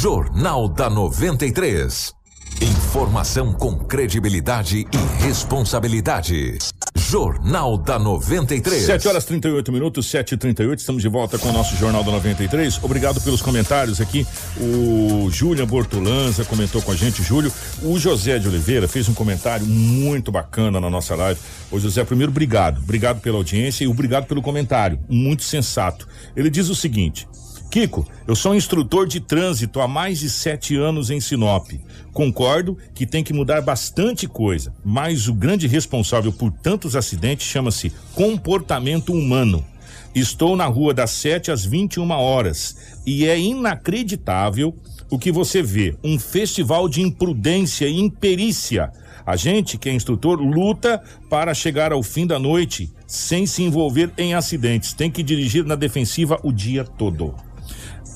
Jornal da 93. Informação com credibilidade e responsabilidade. Jornal da 93. 7 horas 38 minutos, 7 e 38 Estamos de volta com o nosso Jornal da 93. Obrigado pelos comentários aqui. O Júlia Bortolanza comentou com a gente, Júlio. O José de Oliveira fez um comentário muito bacana na nossa live. Ô José, primeiro, obrigado. Obrigado pela audiência e obrigado pelo comentário. Muito sensato. Ele diz o seguinte: Kiko, eu sou instrutor de trânsito há mais de sete anos em Sinop. Concordo que tem que mudar bastante coisa, mas o grande responsável por tantos acidentes chama-se comportamento humano. Estou na rua das 7 às 21 horas e é inacreditável o que você vê: um festival de imprudência e imperícia. A gente, que é instrutor, luta para chegar ao fim da noite sem se envolver em acidentes. Tem que dirigir na defensiva o dia todo.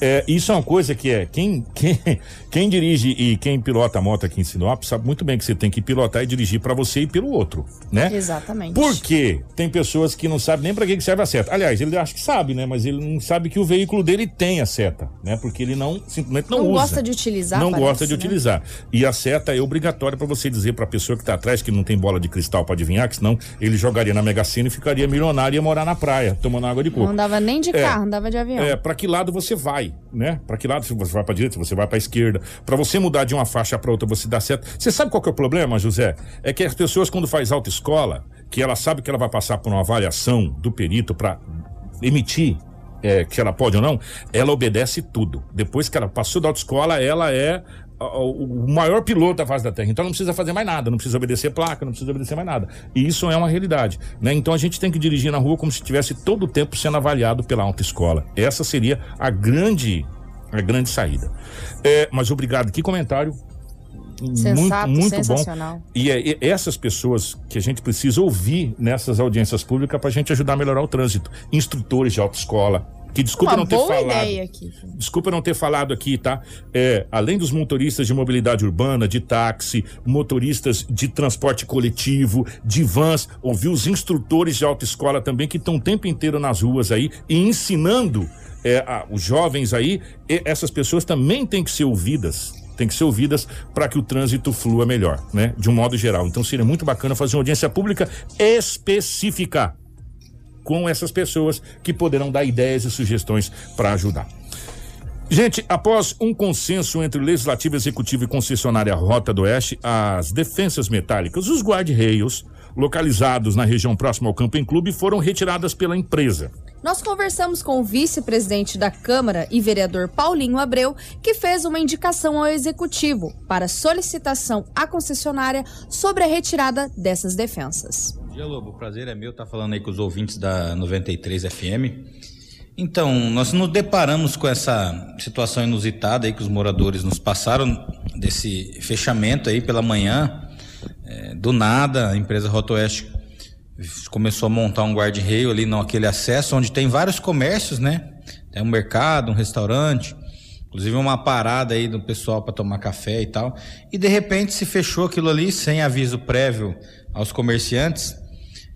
É, isso é uma coisa que é quem, quem, *laughs* quem dirige e quem pilota a moto aqui em Sinop sabe muito bem que você tem que pilotar e dirigir para você e pelo outro, né? Exatamente. Porque tem pessoas que não sabem nem para que serve a seta. Aliás, ele acha que sabe, né? Mas ele não sabe que o veículo dele tem a seta, né? Porque ele não simplesmente não, não usa. gosta de utilizar. Não parece, gosta de né? utilizar. E a seta é obrigatória para você dizer para a pessoa que tá atrás que não tem bola de cristal para adivinhar, que senão ele jogaria na Mega Sena e ficaria milionário e ia morar na praia, tomando água de coco. Não andava nem de É. carro, andava de avião. É, para que lado você vai, né? Para que lado você vai para direita, você vai para esquerda, para você mudar de uma faixa para outra, você dá certo. Você sabe qual que é o problema, José? É que as pessoas quando faz autoescola, que ela sabe que ela vai passar por uma avaliação do perito para emitir é, que ela pode ou não, ela obedece tudo. Depois que ela passou da autoescola, ela é o maior piloto da face da Terra. Então não precisa fazer mais nada, não precisa obedecer placa, não precisa obedecer mais nada. E isso é uma realidade. Né? Então a gente tem que dirigir na rua como se estivesse todo o tempo sendo avaliado pela autoescola. Essa seria a grande, a grande saída. É, mas obrigado. Que comentário Sensato, muito, muito bom. E é, é essas pessoas que a gente precisa ouvir nessas audiências públicas para a gente ajudar a melhorar o trânsito. Instrutores de autoescola. Que desculpa Uma não ter boa falado. ideia aqui. Desculpa não ter falado aqui, tá? É, além dos motoristas de mobilidade urbana, de táxi, motoristas de transporte coletivo, de vans, ouvir os instrutores de autoescola também que estão o tempo inteiro nas ruas aí e ensinando é, a- os jovens aí. e essas pessoas também têm que ser ouvidas. Tem que ser ouvidas para que o trânsito flua melhor, né? De um modo geral. Então seria muito bacana fazer uma audiência pública específica com essas pessoas que poderão dar ideias e sugestões para ajudar. Gente, após um consenso entre Legislativo, Executivo e concessionária Rota do Oeste, as defensas metálicas, os guard-rails, localizados na região próxima ao Camping Clube, foram retiradas pela empresa. Nós conversamos com o vice-presidente da Câmara e vereador Paulinho Abreu, que fez uma indicação ao executivo para solicitação à concessionária sobre a retirada dessas defensas. Dia, Lobo. O prazer é meu estar falando aí com os ouvintes da 93 FM. Então, nós nos deparamos com essa situação inusitada aí que os moradores nos passaram desse fechamento aí pela manhã. É, do nada, a empresa Rota Oeste começou a montar um guarda-reio ali naquele acesso onde tem vários comércios, né? Tem um mercado, um restaurante, inclusive uma parada aí do pessoal para tomar café e tal. E de repente se fechou aquilo ali sem aviso prévio aos comerciantes.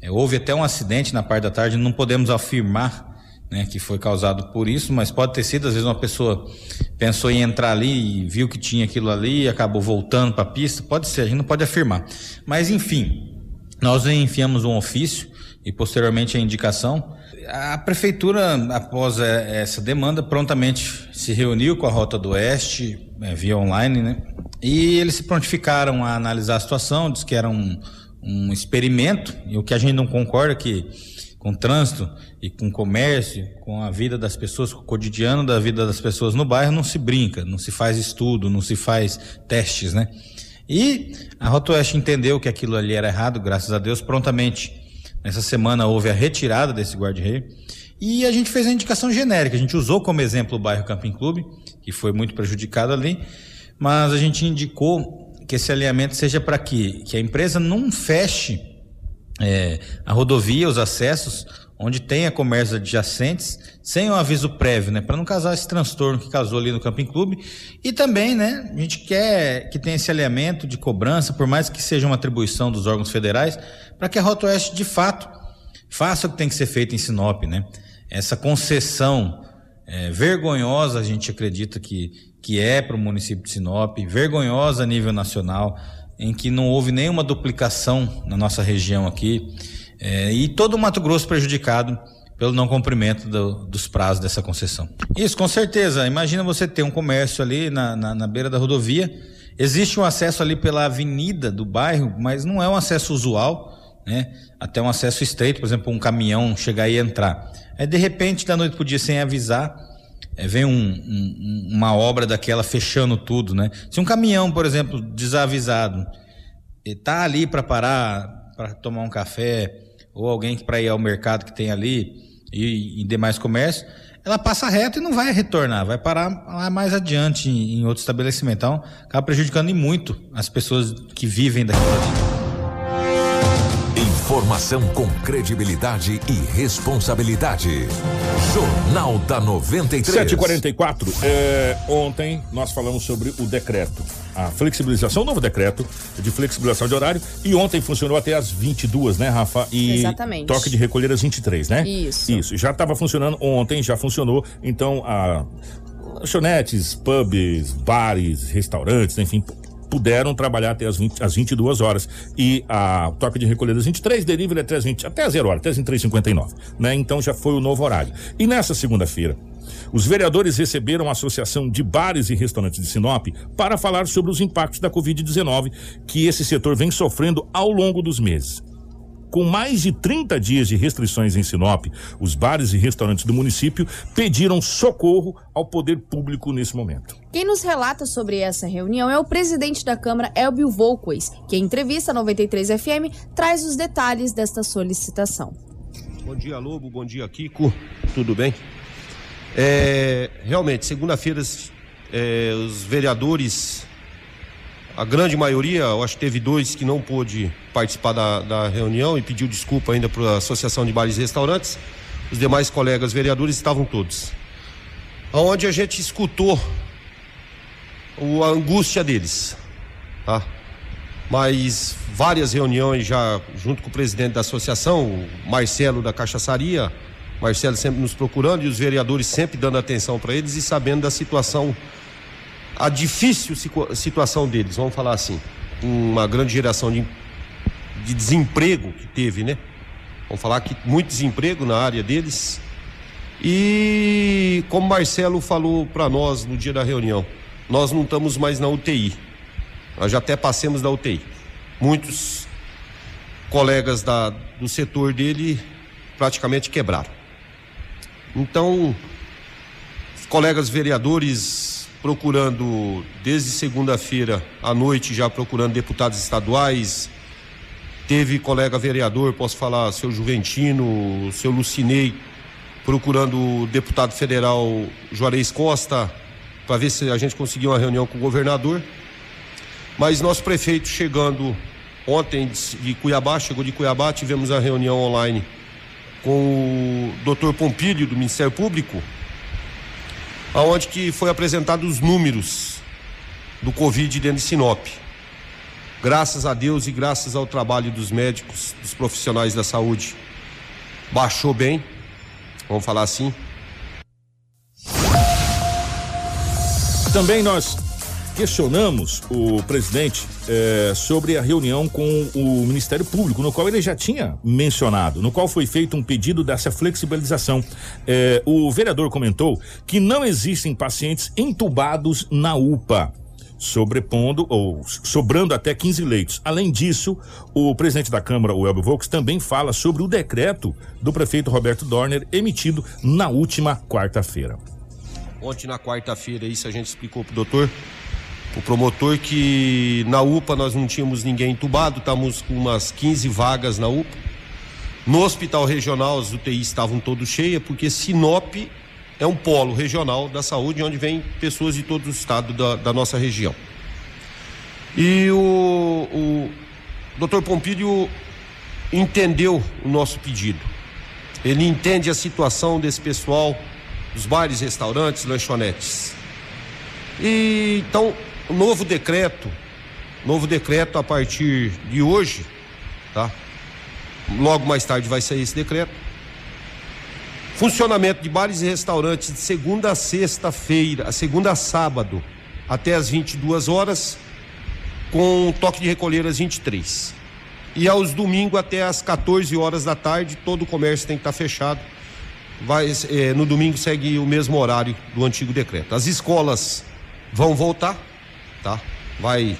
É, houve até um acidente na parte da tarde, não podemos afirmar né, que foi causado por isso, mas pode ter sido, às vezes uma pessoa pensou em entrar ali e viu que tinha aquilo ali e acabou voltando para a pista, pode ser, a gente não pode afirmar. Mas enfim, nós enfiamos um ofício e posteriormente a indicação. A prefeitura, após eh, essa demanda, prontamente se reuniu com a Rota do Oeste, eh, via online, né? E eles se prontificaram a analisar a situação, diz que era um, um experimento, e o que a gente não concorda é que com trânsito e com comércio, com a vida das pessoas, com o cotidiano da vida das pessoas no bairro, não se brinca, não se faz estudo, não se faz testes, né? E a Rota Oeste entendeu que aquilo ali era errado, graças a Deus, prontamente. Nessa semana houve a retirada desse guarda-reio e a gente fez a indicação genérica. A gente usou como exemplo o bairro Camping Clube, que foi muito prejudicado ali, mas a gente indicou que esse alinhamento seja para que, que a empresa não feche é, a rodovia, os acessos, onde tenha comércios adjacentes, sem um aviso prévio, né? Para não causar esse transtorno que causou ali no Camping Clube. E também, né? A gente quer que tenha esse alinhamento de cobrança, por mais que seja uma atribuição dos órgãos federais, para que a Rota Oeste, de fato, faça o que tem que ser feito em Sinop, né? Essa concessão é, vergonhosa, a gente acredita que, que é para o município de Sinop, vergonhosa a nível nacional, em que não houve nenhuma duplicação na nossa região aqui, é, e todo o Mato Grosso prejudicado pelo não cumprimento do- dos prazos dessa concessão. Isso, com certeza. Imagina você ter um comércio ali na, na, na beira da rodovia, existe um acesso ali pela avenida do bairro, mas não é um acesso usual, né? Até um acesso estreito, por exemplo, um caminhão chegar e entrar. Aí, de repente, da noite pro dia, sem avisar, é, vem um- um- uma obra daquela fechando tudo, né? Se um caminhão, por exemplo, desavisado, está ali para parar, para tomar um café, ou alguém para ir ao mercado que tem ali e em demais comércios, ela passa reto e não vai retornar, vai parar lá mais adiante em, em outro estabelecimento. Então, acaba prejudicando muito as pessoas que vivem daquilo ali. Informação com credibilidade e responsabilidade. Jornal da 93. 744. É, ontem nós falamos sobre o decreto, a flexibilização, o novo decreto de flexibilização de horário. E ontem funcionou até às 22, né, Rafa? E Exatamente. toque de recolher às 23, né? Isso. Isso. Já estava funcionando ontem, já funcionou. Então, a lanchonetes, pubs, bares, restaurantes, enfim, puderam trabalhar até as, 20, às 22 horas. E a toque de recolher às 23, delivery até as 20, até às 0 horas, até as 23h59, né? Então já foi o novo horário. E nessa segunda-feira, os vereadores receberam a Associação de Bares e Restaurantes de Sinop para falar sobre os impactos da Covid-19 que esse setor vem sofrendo ao longo dos meses. Com mais de 30 dias de restrições em Sinop, os bares e restaurantes do município pediram socorro ao poder público nesse momento. Quem nos relata sobre essa reunião é o presidente da Câmara, Elbio Volquez, que em entrevista à 93 FM traz os detalhes desta solicitação. Bom dia, Lobo. Bom dia, Kiko. Tudo bem? É, realmente, segunda-feira, é, os vereadores, a grande maioria, eu acho que teve dois que não pôde participar da, da reunião e pediu desculpa ainda para a Associação de Bares e Restaurantes. Os demais colegas vereadores estavam todos. Onde a gente escutou a angústia deles, tá? Mas várias reuniões já junto com o presidente da associação, o Marcelo da Cachaçaria, Marcelo sempre nos procurando e os vereadores sempre dando atenção para eles e sabendo da situação, a difícil situação deles, vamos falar assim. Uma grande geração de, de desemprego que teve, né? Vamos falar que muito desemprego na área deles. E como Marcelo falou para nós no dia da reunião, nós não estamos mais na UTI. Nós já até passemos da UTI. Muitos colegas da, do setor dele praticamente quebraram. Então, colegas vereadores procurando desde segunda-feira à noite já procurando deputados estaduais. Teve colega vereador, posso falar, seu Juventino, seu Lucinei, procurando o deputado federal Juarez Costa, para ver se a gente conseguiu uma reunião com o governador. Mas nosso prefeito chegando ontem de Cuiabá, chegou de Cuiabá, tivemos a reunião online com o doutor Pompílio do Ministério Público, aonde que foi apresentado os números do Covid dentro de Sinop. Graças a Deus e graças ao trabalho dos médicos, dos profissionais da saúde, baixou bem, vamos falar assim. Também nós questionamos o presidente eh, sobre a reunião com o Ministério Público, no qual ele já tinha mencionado, no qual foi feito um pedido dessa flexibilização. Eh, o vereador comentou que não existem pacientes entubados na UPA sobrepondo ou sobrando até 15 leitos. Além disso, o presidente da Câmara, o Elber Volks, também fala sobre o decreto do prefeito Roberto Dorner emitido na última quarta-feira. Ontem na quarta-feira isso a gente explicou pro doutor o promotor que na UPA nós não tínhamos ninguém entubado, estávamos com umas 15 vagas na UPA. No hospital regional as UTIs estavam todas cheias, porque Sinop é um polo regional da saúde onde vem pessoas de todo o estado da, da nossa região. E o, o doutor Pompílio entendeu o nosso pedido. Ele entende a situação desse pessoal dos bares, restaurantes, lanchonetes. E então novo decreto, novo decreto a partir de hoje, tá? Logo mais tarde vai sair esse decreto. Funcionamento de bares e restaurantes de segunda a sexta-feira, segunda a sábado, até as 22 horas, com toque de recolher às 23. E aos domingos até às 14 horas da tarde, todo o comércio tem que estar fechado. Vai, eh, no domingo segue o mesmo horário do antigo decreto. As escolas vão voltar, tá? Vai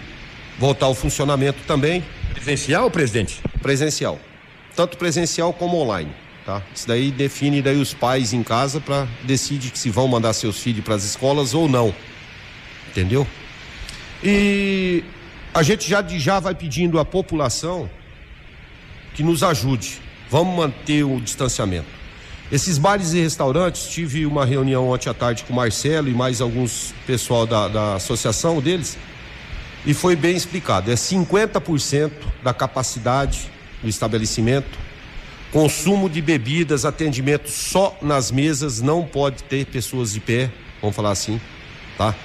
voltar ao funcionamento também. Presencial, presidente? Presencial. Tanto presencial como online, tá? Isso daí define daí os pais em casa para decidir se vão mandar seus filhos para as escolas ou não. Entendeu? E a gente já já vai pedindo à população que nos ajude. Vamos manter o distanciamento. Esses bares e restaurantes, tive uma reunião ontem à tarde com o Marcelo e mais alguns pessoal da, da associação deles, e foi bem explicado. É 50% da capacidade do estabelecimento, consumo de bebidas, atendimento só nas mesas, não pode ter pessoas de pé, vamos falar assim, tá?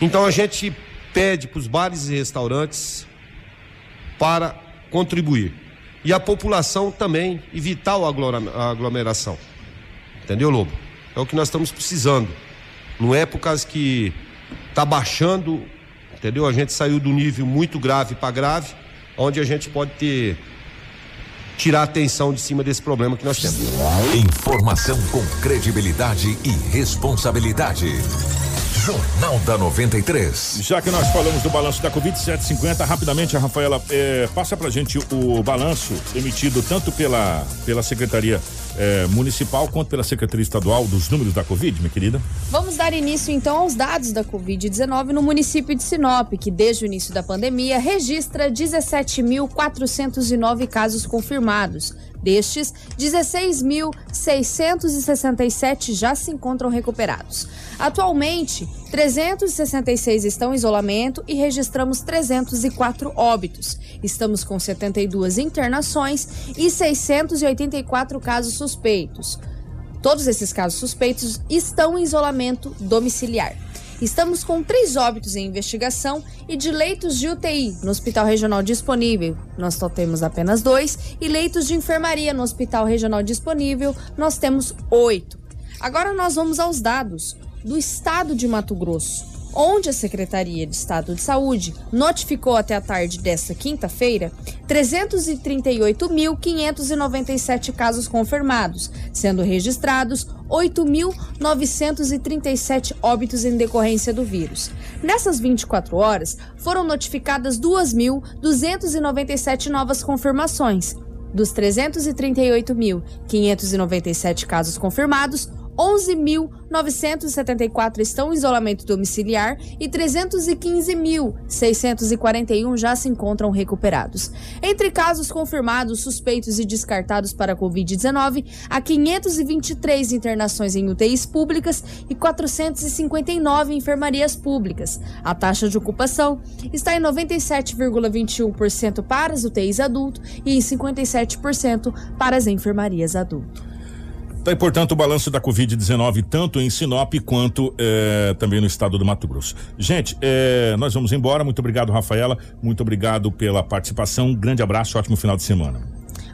Então a gente pede para os bares e restaurantes para contribuir. E a população também evitar a aglomeração. Entendeu, Lobo? É o que nós estamos precisando. Não é por causa que está baixando, entendeu? A gente saiu do nível muito grave para grave, onde a gente pode ter tirar a atenção de cima desse problema que nós temos. Informação com credibilidade e responsabilidade. Jornal da 93. Já que nós falamos do balanço da Covid 750, rapidamente a Rafaela é, passa pra gente o balanço emitido tanto pela, pela Secretaria é, Municipal quanto pela Secretaria Estadual dos números da Covid, minha querida. Vamos dar início então aos dados da Covid-19 no município de Sinop, que desde o início da pandemia registra 17.409 casos confirmados. Destes, 16.667 já se encontram recuperados. Atualmente, 366 estão em isolamento e registramos 304 óbitos. Estamos com 72 internações e 684 casos suspeitos. Todos esses casos suspeitos estão em isolamento domiciliar. Estamos com três óbitos em investigação e de leitos de UTI no Hospital Regional disponível. Nós só temos apenas dois e leitos de enfermaria no Hospital Regional disponível nós temos oito. Agora nós vamos aos dados do estado de Mato Grosso onde a Secretaria de Estado de Saúde notificou até a tarde desta quinta-feira 338.597 casos confirmados, sendo registrados 8.937 óbitos em decorrência do vírus. Nessas 24 horas, foram notificadas 2.297 novas confirmações. Dos 338.597 casos confirmados, 11.974 estão em isolamento domiciliar e 315.641 já se encontram recuperados. Entre casos confirmados, suspeitos e descartados para a Covid-19, há 523 internações em UTIs públicas e 459 enfermarias públicas. A taxa de ocupação está em 97,21% para as UTIs adulto e em 57% para as enfermarias adulto. Tá portanto, o balanço da Covid-19, tanto em Sinop quanto eh, também no estado do Mato Grosso. Gente, eh, nós vamos embora. Muito obrigado, Rafaela. Muito obrigado pela participação. Um grande abraço, ótimo final de semana.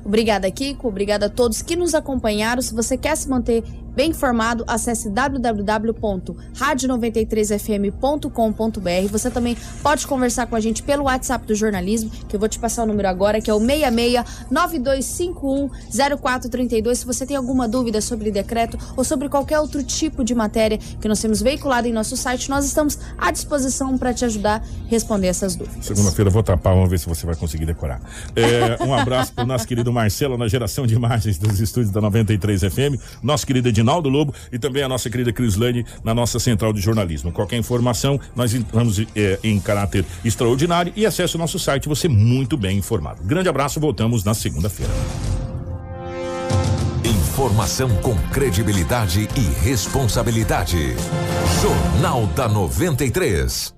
Obrigada, Kiko. Obrigada a todos que nos acompanharam. Se você quer se manter bem informado, acesse www.radio93fm.com.br. Você também pode conversar com a gente pelo WhatsApp do jornalismo, que eu vou te passar o número agora, que é o 6692510432. Se você tem alguma dúvida sobre decreto ou sobre qualquer outro tipo de matéria que nós temos veiculado em nosso site, nós estamos à disposição para te ajudar a responder essas dúvidas. Segunda-feira eu vou tapar, vamos ver se você vai conseguir decorar. É, um abraço para o nosso querido Marcelo na geração de imagens dos estúdios da 93 FM, nosso querido Edinaldo Ronaldo Lobo e também a nossa querida Crislane na nossa central de jornalismo. Qualquer informação, nós entramos é, em caráter extraordinário e acesse o nosso site, você muito bem informado. Grande abraço, voltamos na segunda-feira. Informação com credibilidade e responsabilidade. Jornal da 93.